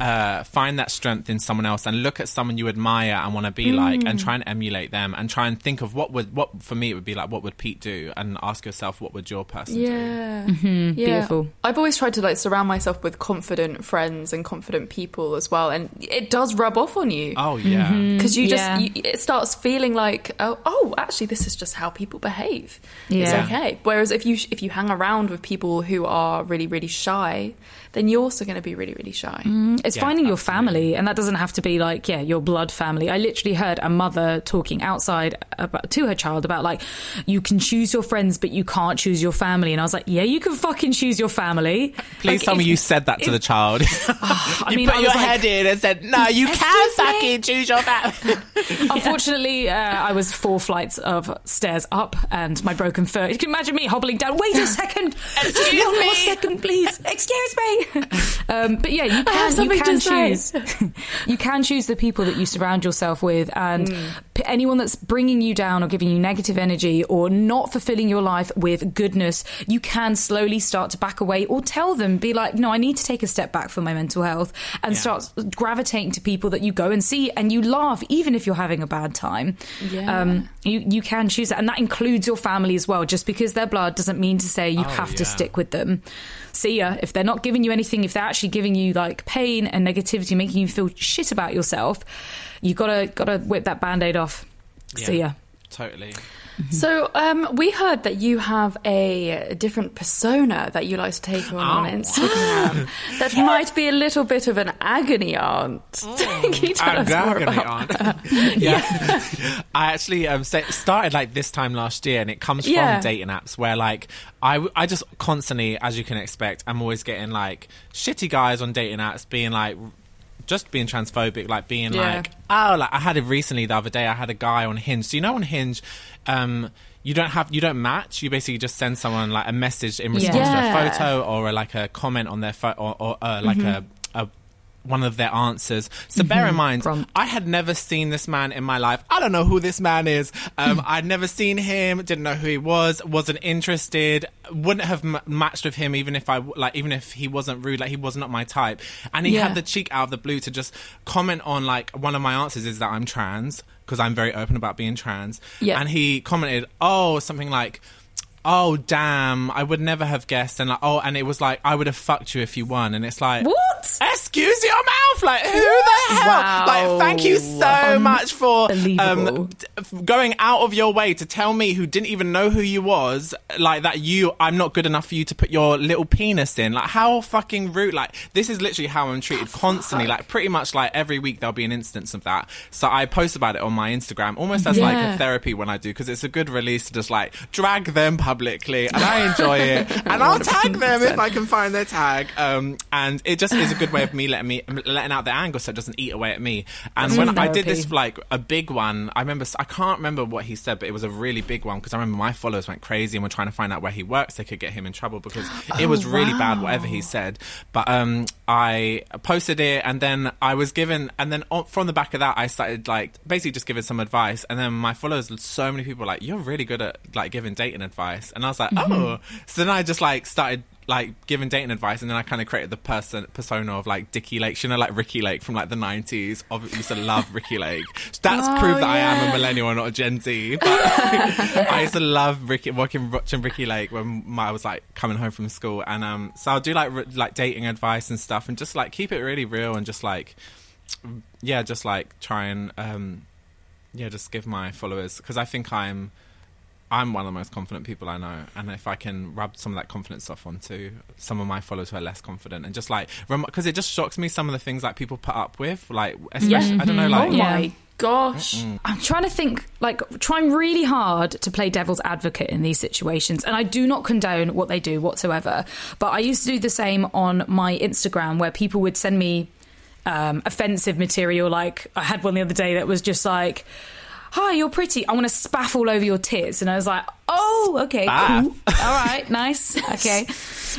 uh, find that strength in someone else and look at someone you admire and want to be like and try and emulate them and try and think of what would what for me it would be like what would Pete do and ask yourself what would your person do Yeah. Mm-hmm. Beautiful. I've always tried to like surround myself with confident friends and confident people as well, and it does rub off on you. oh yeah because you just Yeah. you, it starts feeling like oh, oh actually this is just how people behave it's okay whereas if you if you hang around with people who are really really shy then you're also going to be really really shy It's Yeah, finding your family, and that doesn't have to be like, yeah, your blood family. I literally heard a mother talking outside about, to her child about like, you can choose your friends, but you can't choose your family. And I was like, yeah, you can fucking choose your family. Please Like, tell if- me you said that to the child. I you mean, put I your like- head in and said, "No, you can Excuse me? fucking choose your family." Unfortunately, uh, I was four flights of stairs up, and my broken foot. You can imagine me hobbling down. Wait a second, just Excuse one more second, please. Excuse me. Um, but yeah, you can you can choose. you can choose the people that you surround yourself with, and p- anyone that's bringing you down or giving you negative energy or not fulfilling your life with goodness, you can slowly start to back away or tell them, be like, no, I need to take a step back for my mental health, and Yeah. start gravitating to people that you go and see and you laugh, even if you're having a bad time. Yeah. Um, you you can choose that, and that includes your family as well. Just because they're blood doesn't mean to say you Oh, have to stick with them. See ya. If they're not giving you anything, if they're actually giving you like pain and negativity, making you feel shit about yourself, you gotta gotta whip that band aid off. See ya. Totally. So um, we heard that you have a different persona that you like to take on on Oh. Instagram that might be a little bit of an agony aunt. Can you tell Agony aunt. yeah. I actually um, started like this time last year, and it comes from Yeah. dating apps where like I I just constantly, as you can expect, I'm always getting like shitty guys on dating apps being like. Just being transphobic, like being Yeah. like, oh, like I had it recently the other day. I had a guy on Hinge. So you know, on Hinge, um, you don't have you don't match. You basically just send someone like a message in response to a photo or a, like a comment on their photo or, or uh, like a, a one of their answers. So bear in mind, Prompt. I had never seen this man in my life. I don't know who this man is. Um, I'd never seen him. Didn't know who he was. Wasn't interested. Wouldn't have m- matched with him even if I like even if he wasn't rude. Like he was not my type. And he Yeah. had the cheek out of the blue to just comment on like one of my answers is that I'm trans because I'm very open about being trans. Yeah. And he commented, oh something like. Oh damn! I would never have guessed, and like, oh, and it was like I would have fucked you if you won, and it's like, What? Excuse your mouth! Like who the hell? Wow. Like thank you so much for um, going out of your way to tell me who didn't even know who you was, like that you I'm not good enough for you to put your little penis in. Like how fucking rude! Like this is literally how I'm treated constantly. Like pretty much like every week there'll be an instance of that. So I post about it on my Instagram, almost as like a therapy when I do because it's a good release to just like drag them publicly, and I enjoy it. and I'll tag them if I can find their tag. Um, and it just is a good way of me letting me letting out their anger so it doesn't eat away at me. And That's when good I did this like a big one, I remember I can't remember what he said, but it was a really big one because I remember my followers went crazy and were trying to find out where he works. They could get him in trouble because it was really bad whatever he said. But um, I posted it and then I was given and then on, from the back of that I started like basically just giving some advice and then my followers so many people were like you're really good at like giving dating advice and I was like oh. So then I just like started like giving dating advice. And then I kind of created the person persona of like Dickie Lake. You know like Ricki Lake from like the 90s obviously used to love Ricki Lake. That's Oh, proof that I am a millennial and not a Gen Z. But I used to love Ricki watching watching Ricki Lake when my, I was like coming home from school. And um so I'll do like re- like dating advice and stuff and just like keep it really real and just like yeah just like try and um yeah just give my followers. Because I think I'm I'm one of the most confident people I know, and if I can rub some of that confidence off onto some of my followers who are less confident, and just like because it just shocks me some of the things like people put up with, like especially I don't know, like oh Yeah. my gosh. I'm trying to think, like, trying really hard to play devil's advocate in these situations. And I do not condone what they do whatsoever. But I used to do the same on my Instagram where people would send me um, offensive material. Like, I had one the other day that was just like, Hi, you're pretty. I want to spaff all over your tits. And I was like, Oh, okay, Spaff? cool. All right, nice. Okay.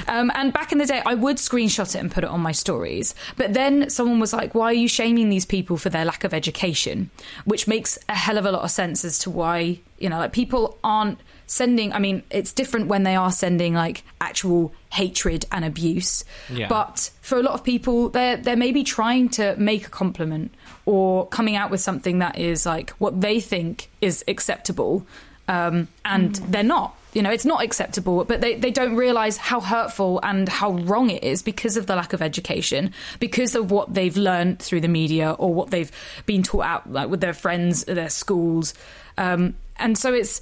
Um, and back in the day, I would screenshot it and put it on my stories. But then someone was like, why are you shaming these people for their lack of education? Which makes a hell of a lot of sense as to why, you know, like people aren't sending, I mean, it's different when they are sending like actual hatred and abuse. Yeah. But for a lot of people, they're, they're maybe trying to make a compliment or coming out with something that is like what they think is acceptable um, and they're not. You know, it's not acceptable, but they, they don't realize how hurtful and how wrong it is because of the lack of education, because of what they've learned through the media or what they've been taught out like with their friends, their schools. Um, and so it's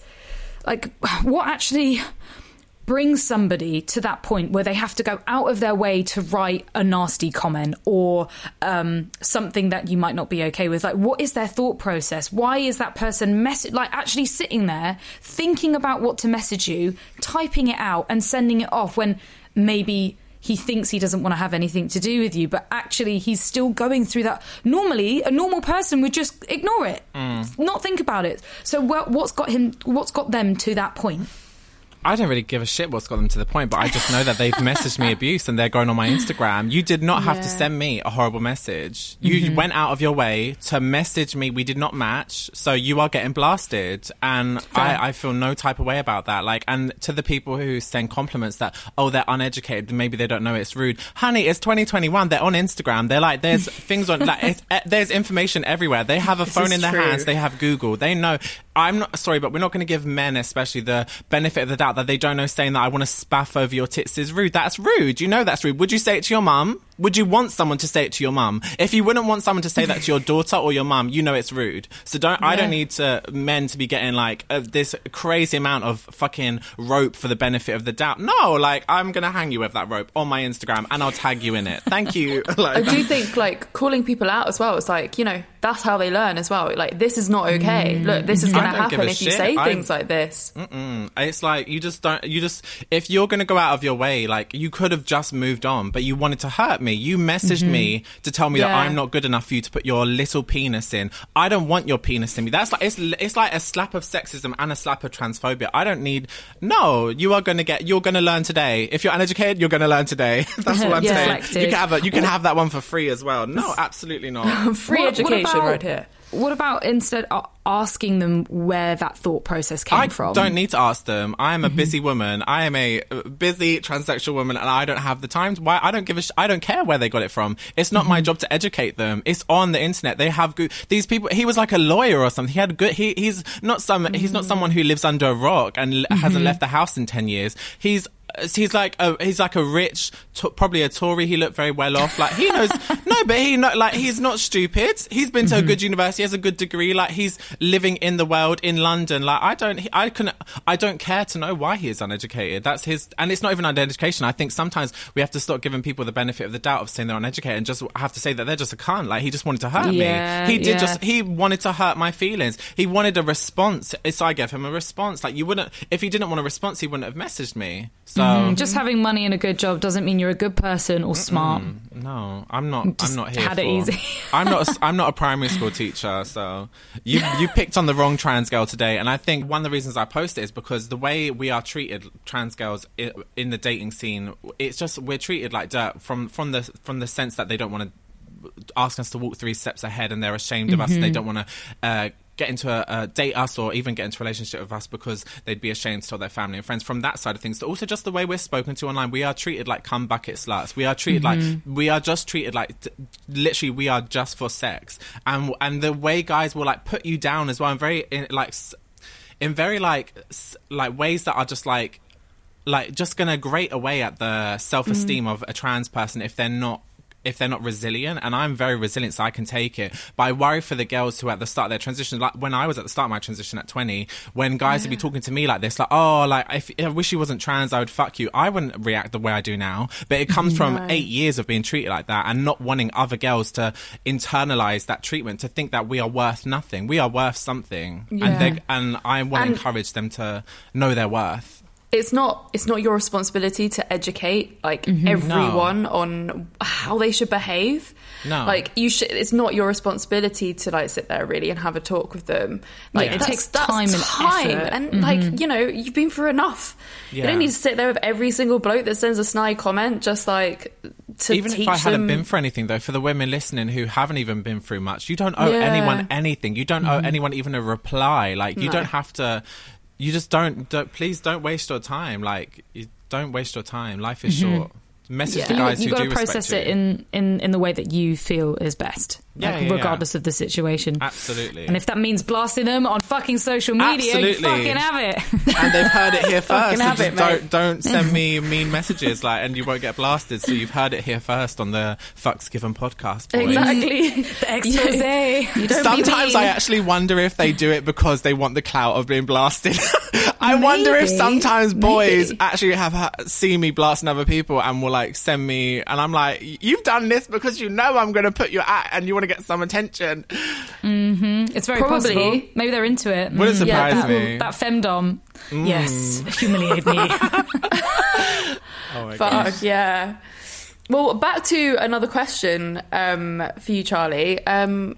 like, what actually brings somebody to that point where they have to go out of their way to write a nasty comment or um, something that you might not be okay with? Like, what is their thought process? Why is that person mess- like actually sitting there thinking about what to message you, typing it out, and sending it off when maybe he thinks he doesn't want to have anything to do with you, but actually he's still going through that. Normally, a normal person would just ignore it, mm. not think about it. So, what, what's got him? What's got them to that point? I don't really give a shit what's got them to the point, but I just know that they've messaged me abuse and they're going on my Instagram. You did not have to send me a horrible message. You went out of your way to message me. We did not match, so you are getting blasted, and I, I feel no type of way about that. Like, and to the people who send compliments that oh they're uneducated, maybe they don't know it's rude. Honey, it's 2021. They're on Instagram. They're like there's things on like it's, eh, there's information everywhere. They have a phone in their true. hands. They have Google. They know. I'm not sorry, but we're not going to give men, especially, the benefit of the doubt that they don't know. Saying that I want to spaff over your tits is rude. That's rude. You know that's rude. Would you say it to your mum? Would you want someone to say it to your mum? If you wouldn't want someone to say that to your daughter or your mum, you know it's rude. So don't. I don't need to men to be getting like uh, this crazy amount of fucking rope for the benefit of the doubt. No, like I'm gonna hang you with that rope on my Instagram and I'll tag you in it. Thank you. like, I do think like calling people out as well. It's like you know that's how they learn as well. Like this is not okay. Look, this is going to happen if you say I'm- things like this. It's like you just don't. You just if you're going to go out of your way, like you could have just moved on, but you wanted to hurt me. You messaged me mm-hmm. to tell me that I'm not good enough for you to put your little penis in. I don't want your penis in me. That's like it's it's like a slap of sexism and a slap of transphobia. I don't need. No, you are going to get. You're going to learn today. If you're uneducated, you're going to learn today. That's all I'm Yeah. saying. Reflected. You can have a, You can have that one for free as well. No, absolutely not. Free What- what education about- right here. What about instead asking them where that thought process came I from? don't need to ask them. I am a busy woman. I am a busy transsexual woman, and I don't have the time. Why? I don't give a. Sh- I don't care where they got it from. It's not my mm-hmm. job to educate them. It's on the internet. They have good. These people. He was like a lawyer or something. He had good. He, he's not some. He's not someone who lives under a rock and hasn't mm-hmm. left the house in ten years. He's. He's like a he's like a rich, t- probably a Tory. He looked very well off. Like he knows, no, but he not like he's not stupid. He's been to a mm-hmm. good university, has a good degree. Like he's living in the world in London. Like I don't, I can, I don't care to know why he is uneducated. That's his, and it's not even uneducation. I think sometimes we have to stop giving people the benefit of the doubt of saying they're uneducated and just have to say that they're just a cunt. Like he just wanted to hurt Yeah, me. He did yeah. just, he wanted to hurt my feelings. He wanted a response. So I gave him a response. Like you wouldn't, if he didn't want a response, he wouldn't have messaged me. So. Just having money and a good job doesn't mean you're a good person or smart. No, I'm not. I'm not here. had it for- easy. I'm not. A, I'm not a primary school teacher. So you you picked on the wrong trans girl today, and I think one of the reasons I post it is because the way we are treated, trans girls in the dating scene, it's just we're treated like dirt from from the from the sense that they don't want to ask us to walk three steps ahead, and they're ashamed of us. Mm-hmm. They don't want to. Uh, Get into a, uh, date us or even get into a relationship with us because they'd be ashamed to tell their family and friends. From that side of things, but also just the way we're spoken to online, we are treated like cum bucket sluts. We are treated like we are just treated like t- literally we are just for sex, and and the way guys will like put you down as well, and very in, like in very like like ways that are just like like just gonna grate away at the self-esteem of a trans person if they're not if they're not resilient and i'm very resilient so i can take it. But i worry for the girls who are at the start of their transition. Like when i was at the start of my transition at 20 when guys would be talking to me like this like oh like if i wish you wasn't trans i would fuck you. I wouldn't react the way i do now but it comes from No. eight years of being treated like that and not wanting other girls to internalize that treatment to think that we are worth nothing. We are worth something. Yeah. and they and i want to encourage them to know their worth it's not it's not your responsibility to educate like mm-hmm. everyone on how they should behave No. like you should it's not your responsibility to like sit there really and have a talk with them like Yeah. It takes time and time. effort. and mm-hmm. like you know you've been through enough you don't need to sit there with every single bloke that sends a snide comment just like to even teach if I hadn't them been for anything, though, for the women listening who haven't even been through much, you don't owe Yeah. anyone anything. You don't owe mm-hmm. anyone even a reply. Like you No. don't have to. You just don't, don't. Please don't waste your time. Like you don't waste your time. Life is mm-hmm. short. Message Yeah. the You, guys you who got do to process respect it you. in, in, in the way that you feel is best, Yeah, like, yeah, yeah. regardless of the situation. Absolutely. And if that means blasting them on fucking social media, you Absolutely. fucking have it. and they've heard it here first. Fucking So have just it, don't don't send me mean messages like, and you won't get blasted. So you've heard it here first on the Fucks Given podcast. boys. exactly the expose. you don't Sometimes. I actually wonder if they do it because they want the clout of being blasted. I wonder if sometimes boys Maybe. actually have ha- seen me blasting other people and will like send me, and I'm like, you've done this because you know I'm going to put you at, and you want to get some attention. It's very Probably. possible. Maybe they're into it. Wouldn't Mm. surprise that- me. That femdom. Yes. Humiliate me. Oh my god. Fuck yeah. Well, back to another question um, for you, Charlie. Um,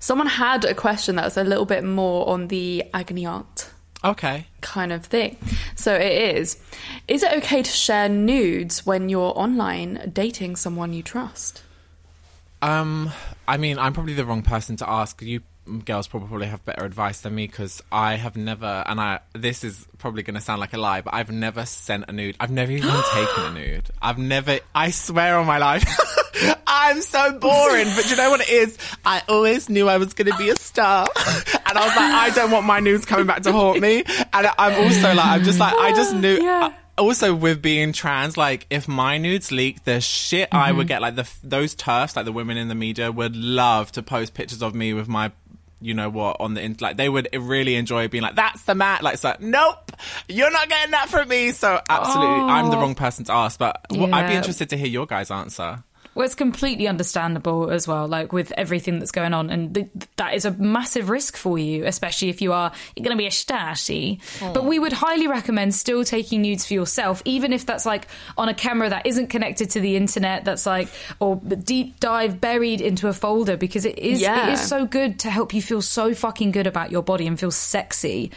someone had a question that was a little bit more on the agony aunt Okay. kind of thing. So it is: Is it okay to share nudes when you're online dating someone you trust? Um, I mean, I'm probably the wrong person to ask. You girls probably have better advice than me because I have never, and I this is probably going to sound like a lie, but I've never sent a nude. I've never even taken a nude. I've never. I swear on my life. I'm so boring, but you know what it is? I always knew I was going to be a star, and I was like, I don't want my nudes coming back to haunt me. And I'm also like, I'm just like, I just knew. Yeah. Also with being trans like if my nudes leak the shit i would mm-hmm. get like the those TERFs like the women in the media would love to post pictures of me with my you know what on the like they would really enjoy being like that's the mat like so nope you're not getting that from me. So absolutely i'm the wrong person to ask but well, i'd be interested to hear your guys answer Well, it's completely understandable as well, like with everything that's going on. And th- that is a massive risk for you, especially if you are going to be a Stasi. Oh. But we would highly recommend still taking nudes for yourself, even if that's like on a camera that isn't connected to the internet, that's like, or deep dive buried into a folder, because it is, Yeah. it is so good to help you feel so fucking good about your body and feel sexy.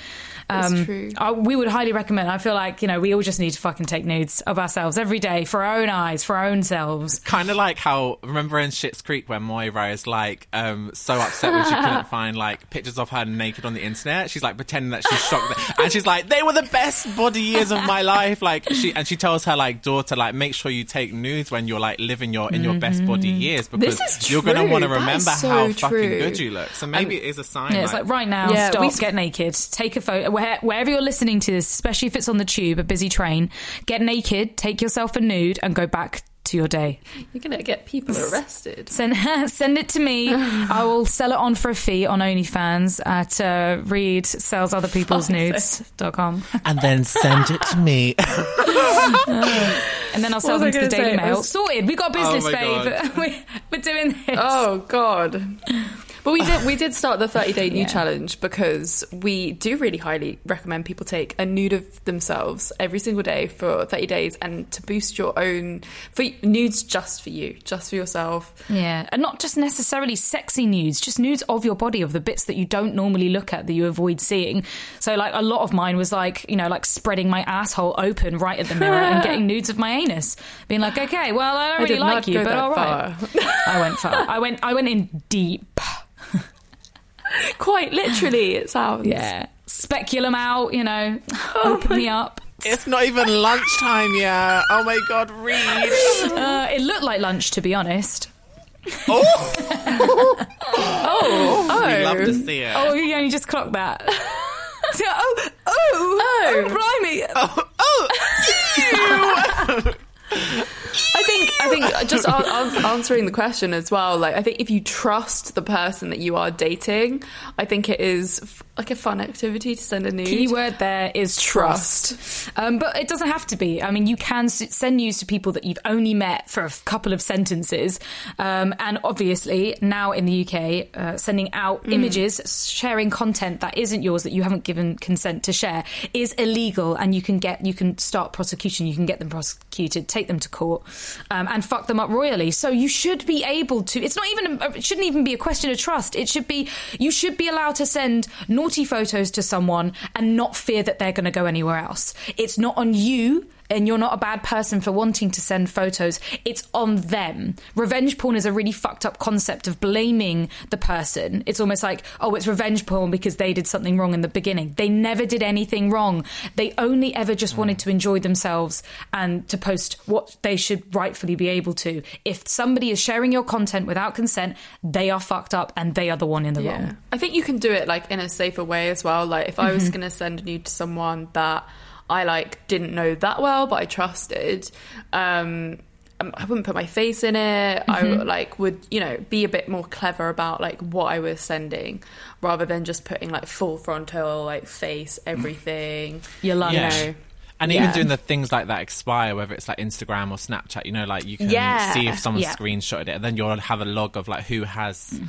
It's true. I, we would highly recommend. I feel like you know we all just need to fucking take nudes of ourselves every day for our own eyes, for our own selves. kind of like how remember in Schitt's Creek when Moira is like um so upset when she couldn't find like pictures of her naked on the internet. She's like pretending that she's shocked, that- and she's like, "They were the best body years of my life." Like she and she tells her like daughter like, "Make sure you take nudes when you're like living your in your best body years because you're gonna want to remember so how fucking good you look." So maybe it is a sign. Yeah, it's like right now, Yeah, stop, we- get naked, take a photo. Where, wherever you're listening to this, especially if it's on the tube, a busy train, get naked, take yourself a nude, and go back to your day. You're gonna get people arrested. Send send it to me. I will sell it on for a fee on OnlyFans at uh, Reed sells other people's nudes.com. and then send it to me. And then I'll sell What them to the Daily say? Mail. Was- Sorted. We've got business, Oh my babe. we're, we're doing this. Oh God. But we did we did start the 30 day nude Yeah. challenge because we do really highly recommend people take a nude of themselves every single day for 30 days and to boost your own for nudes just for you, just for yourself. Yeah, and not just necessarily sexy nudes, just nudes of your body, of the bits that you don't normally look at that you avoid seeing. So, like, a lot of mine was like, you know, like spreading my asshole open right at the mirror and getting nudes of my anus, being like, okay, well, I don't really did like you, but all right. far. I went far. I went. I went in deep. Quite literally, it sounds. Yeah, speculum out. You know, open me up. it's not even lunchtime yet. Oh my god, Reed. Uh, it looked like lunch, to be honest. Oh, oh, We love to see it. Oh, you only just clocked that. oh, oh, oh, blimey. I think I think just an- an- answering the question as well. Like I think if you trust the person that you are dating, I think it is f- like a fun activity to send a nude. Key word there is trust. Um, but it doesn't have to be. I mean, you can send news to people that you've only met for a couple of sentences. Um, and obviously, now in the UK, uh, sending out images, sharing content that isn't yours, that you haven't given consent to share, is illegal. And you can get, you can start prosecution, you can get them prosecuted, take them to court, um, and fuck them up royally. So you should be able to, it's not even, a, it shouldn't even be a question of trust. It should be, you should be allowed to send naughty photos to someone and not fear that they're going to go anywhere else. It's not on you. And you're not a bad person for wanting to send photos. It's on them. Revenge porn is a really fucked up concept of blaming the person. It's almost like, oh, it's revenge porn because they did something wrong in the beginning. They never did anything wrong. They only ever just wanted to enjoy themselves and to post what they should rightfully be able to. If somebody is sharing your content without consent, they are fucked up and they are the one in the wrong. I think you can do it like in a safer way as well. Like if I was Mm-hmm. going to send a nude to someone that I like didn't know that well, but I trusted, um, um, I wouldn't put my face in it. I Mm-hmm. would, like would you know be a bit more clever about like what I was sending, rather than just putting like full frontal like face everything. Your lunch. You Yeah. know. And Yeah. even doing the things like that expire, whether it's like Instagram or Snapchat, you know, like you can Yeah. see if someone Yeah. screenshotted it, and then you'll have a log of like who has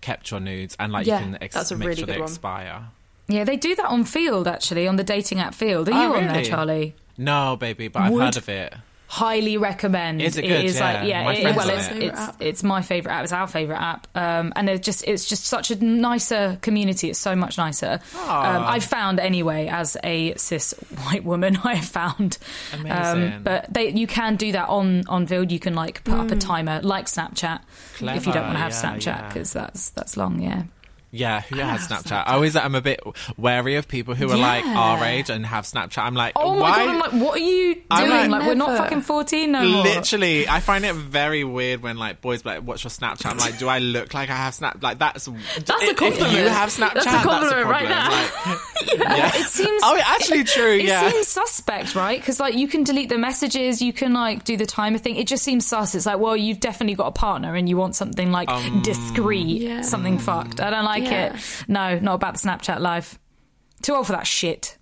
kept your nudes, and like Yeah, you can ex- that's a make really sure they good one. expire. Yeah, they do that on Feeld actually, on the dating app Feeld. Are Oh, you on there. Charlie? No, baby, but I've heard of it. highly recommend. Is it It good? is like Yeah. yeah, My it- well, it's it. it's it's my favorite app. It's our favorite app, um, and it's just it's just such a nicer community. It's so much nicer. Um, I found anyway as a cis white woman, I have found. Um, Amazing. but they you can do that on on Feeld. You can like put up a timer like Snapchat if you don't Clever, want to have yeah, Snapchat yeah. because that's that's long. Yeah. Yeah, who has Snapchat? I always am a bit wary of people who are like our age and have Snapchat. I'm like, Oh my why? god! I'm like, what are you doing? I'm like, like, we're not fucking fourteen no more. Literally, I find it very weird when like boys be like, "What's your Snapchat?" I'm like, "Do I look like I have Snap?" Like that's That's a if- If compliment. you have Snapchat, That's a compliment right now. Like, yeah. It seems. Oh, actually true. It yeah. seems suspect, right? Because like you can delete the messages, you can like do the timer thing. It just seems sus. It's like, well, you've definitely got a partner, and you want something like Um, discreet, Yeah. something fucked. I don't like Yeah. it. No, not about the Snapchat live. Too old for that shit.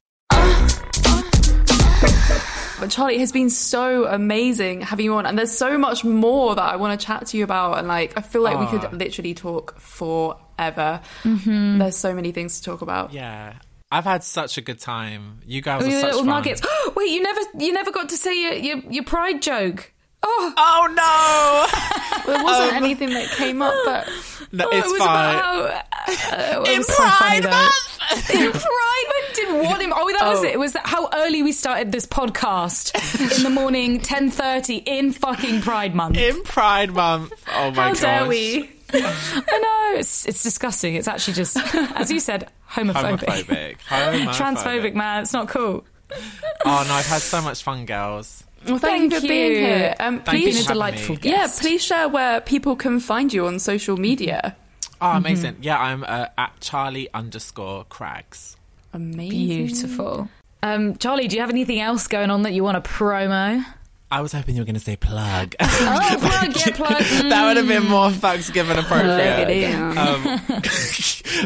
But Charlie has been so amazing having you on, and there's so much more that I want to chat to you about. And like, I feel like we Ah. could literally talk forever. There's so many things to talk about. Yeah. I've had such a good time. You guys are your such little fun. nuggets. Wait, you never, you never got to say your your, your pride joke. Oh, Oh no! There wasn't anything that came up, but no oh, it's it was fine. about. Uh, it In was so Pride. Month! in Pride I didn't want him. Oh, that was Oh. it. It was how early we started this podcast in the morning, ten thirty in fucking Pride Month. In Pride Month. Oh my god! how gosh. dare we? I know it's it's disgusting. It's actually just, as you said, homophobic, Homophobic. Homophobic. transphobic. Man, it's not cool. Oh no, I've had so much fun, girls. Well, thank, Thank you for being here. Um, Thank you please, Been a delightful me. yeah, please share where people can find you on social media. Oh, amazing. Yeah, I'm uh, at Charlie underscore Craggs. Amazing. Beautiful. Um, Charlie, do you have anything else going on that you want to promo? I was hoping you were going to say plug. Oh, plug, get plug. that would have been more fucks given appropriate. Plug it in. Um,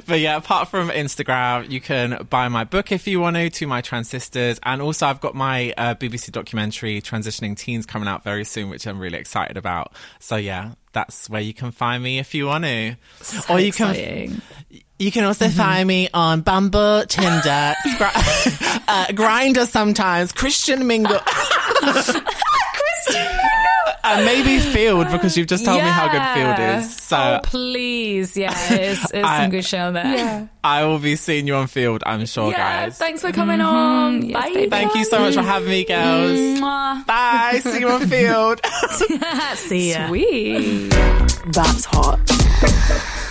but yeah, apart from Instagram, you can buy my book if you want to, to my Trans Sisters. And also, I've got my uh, BBC documentary, Transitioning Teens, coming out very soon, which I'm really excited about. So yeah, that's where you can find me if you want to. or you can. Exciting. You can also find me on Bumble, Tinder, Scri- uh, Grindr sometimes, Christian Mingle. and maybe Feeld because you've just told me how good Feeld is. So oh, please, yeah, it's, it's I- some good show there. Yeah. I will be seeing you on Feeld, I'm sure, Yeah, guys. thanks for coming mm-hmm. on. Yes, Bye. baby. Thank you so much for having me, girls. Mwah. Bye. See you on Feeld. See ya. Sweet. That's hot.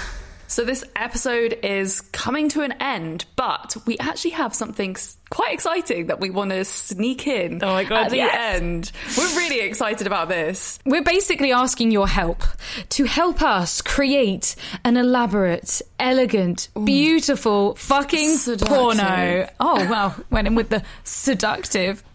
So this episode is coming to an end, but we actually have something quite exciting that we want to sneak in. Oh my God, At the yes. end, we're really excited about this. We're basically asking your help to help us create an elaborate, elegant, beautiful fucking Seductive. porno. Oh, well, went in with the seductive.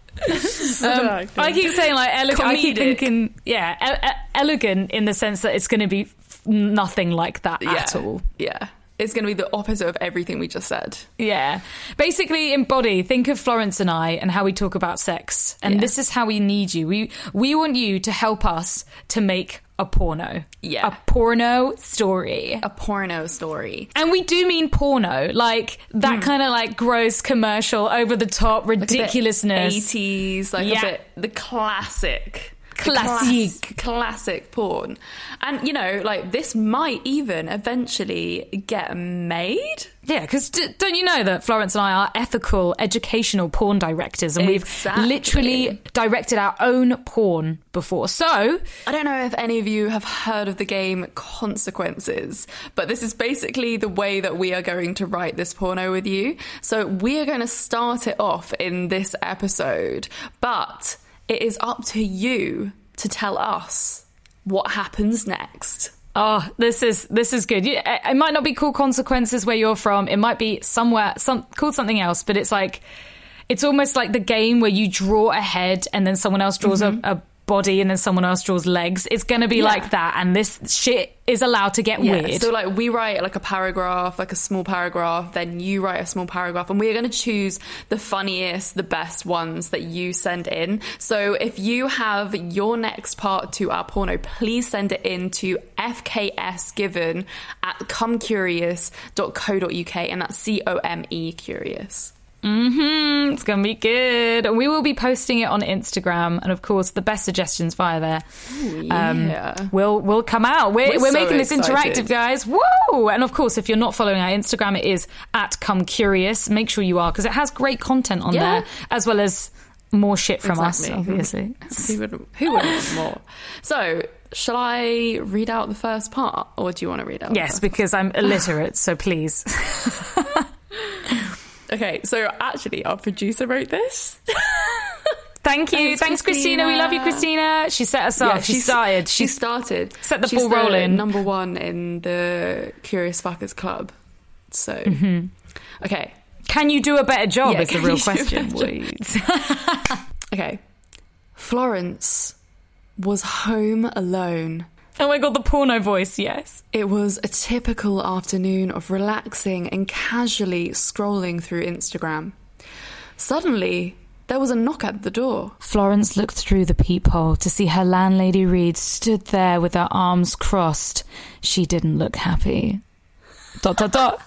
Um, I keep saying like elegant. I keep thinking, yeah, e- e- elegant in the sense that it's going to be nothing like that at all. Yeah. It's going to be the opposite of everything we just said. Yeah. Basically embody, think of Florence and I and how we talk about sex. And Yeah. this is how we need you. We we want you to help us to make a porno. Yeah. A porno story. A porno story. And we do mean porno, like that hmm. kind of like gross commercial over the top ridiculousness. 80s, like Yeah. a bit the classic. Classic. classic porn. And, you know, like this might even eventually get made. Yeah, because d- don't you know that Florence and I are ethical, educational porn directors, and Exactly. we've literally directed our own porn before. So I don't know if any of you have heard of the game Consequences, but this is basically the way that we are going to write this porno with you. So we are going to start it off in this episode, but it is up to you to tell us what happens next. Oh, this is this is good. It might not be called consequences where you're from. It might be somewhere some called something else. But it's like it's almost like the game where you draw ahead and then someone else draws a, mm-hmm. a body and then someone else draws legs. It's going to be Yeah. like that. And this shit is allowed to get Yeah, weird. So like we write like a paragraph, like a small paragraph, then you write a small paragraph, and we're going to choose the funniest, the best ones that you send in. So if you have your next part to our porno, please send it in to fksgiven at comecurious.co.uk, and that's C O M E curious. Mm, it's going to be good. And we will be posting it on Instagram. And of course, the best suggestions via there yeah. will will come out. We're, We're we're, so making this excited. interactive, guys. Whoa! And of course, if you're not following our Instagram, it is at Come Curious. Make sure you are because it has great content on Yeah. there as well as more shit from Exactly. us, obviously. Who would who would want more? So, shall I read out the first part, or do you want to read out? the yes, because I'm illiterate, so please. Okay, so actually, our producer wrote this. Thank you. Thanks, Thanks, Christina. We love you, Christina. She set us up. she she's- started. She started. set the She's ball rolling. Number one in the Curious Fuckers Club. So, mm-hmm. okay, Can you do a better job? Yeah, is the real you do a question. Okay. Florence was home alone. Oh my god, the porno voice. Yes. It was a typical afternoon of relaxing and casually scrolling through Instagram. Suddenly, there was a knock at the door. Florence looked through the peephole to see her landlady Reed stood there with her arms crossed. She didn't look happy. Dot dot dot.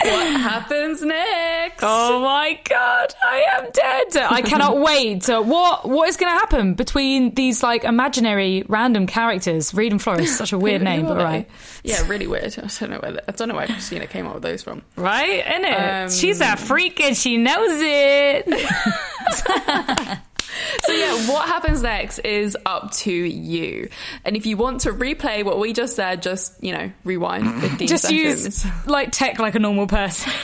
What happens next? Oh my god, I am dead. I cannot wait. What what is going to happen between these like imaginary random characters? Reed and Florence, such a weird name, but right. Yeah, really weird. I don't know where I don't know where Christina came up with those from. Right, isn't it? Um, She's a freak and she knows it. So yeah, what happens next is up to you. And if you want to replay what we just said, just you know, rewind 15 Just seconds. use like tech like a normal person.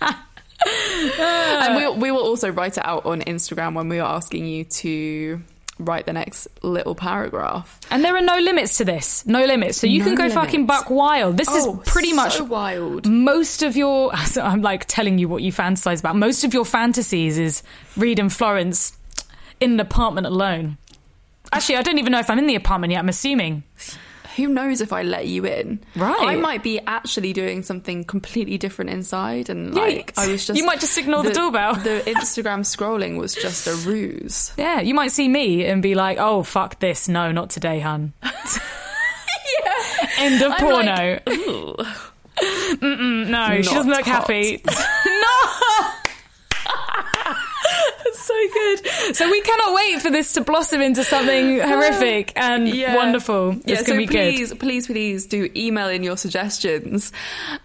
and we we will also write it out on Instagram when we are asking you to write the next little paragraph. And there are no limits to this. No limits. So you No can go limits. fucking buck wild. This Oh, is pretty much so wild. most of your I'm like telling you what you fantasize about. Most of your fantasies is Reed and Florence in an apartment alone. Actually, I don't even know if I'm in the apartment yet. I'm assuming. Who knows if I let you in? Right. I might be actually doing something completely different inside, and like. I was just. You might just ignore the doorbell. The Instagram scrolling was just a ruse. Yeah, you might see me and be like, "Oh fuck this! No, not today, hun." yeah. End of I'm porno. like, no, she doesn't look hot. happy. no. So good. So we cannot wait for this to blossom into something horrific and Yeah. wonderful. Yeah, it's so gonna be please, good. please, please do email in your suggestions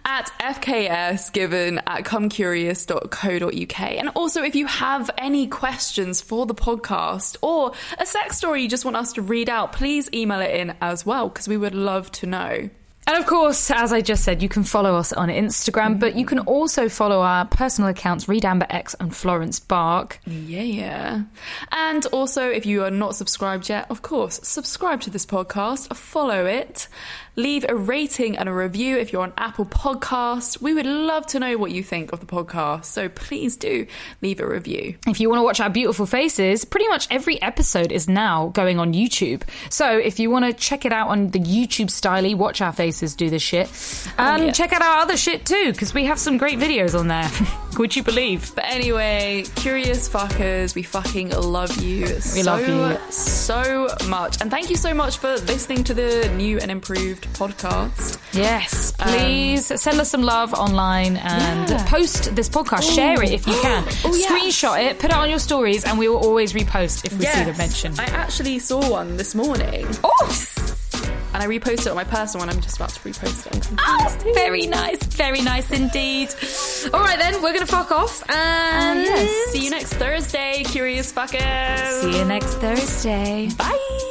at fksgiven at comecurious.co.uk. And also, if you have any questions for the podcast or a sex story you just want us to read out, please email it in as well, because we would love to know. And of course, as I just said, you can follow us on Instagram, but you can also follow our personal accounts, Reed Amber X and Florence Bark. Yeah, yeah. And also, if you are not subscribed yet, of course, subscribe to this podcast, follow it, leave a rating and a review if you're on Apple Podcast. We would love to know what you think of the podcast, so please do leave a review. If you want to watch our beautiful faces, pretty much every episode is now going on YouTube. So if you want to check it out on the YouTube styly, watch our faces do this shit, and yeah. check out our other shit too, because we have some great videos on there. Would you believe? But anyway, curious fuckers, we fucking love you We so, love you. so much. And thank you so much for listening to the new and improved podcast. Yes, um, please send us some love online and Yeah. post this podcast. Share it if you oh, can. Oh, yeah. Screenshot it, put it on your stories, and we will always repost if we see the mention. I actually saw one this morning. oh, And I reposted it on my personal one. I'm just about to repost it. oh, very nice, very nice indeed. All right, then we're gonna fuck off and ah, Yes. See you next Thursday, curious fuckers. See you next Thursday. Bye.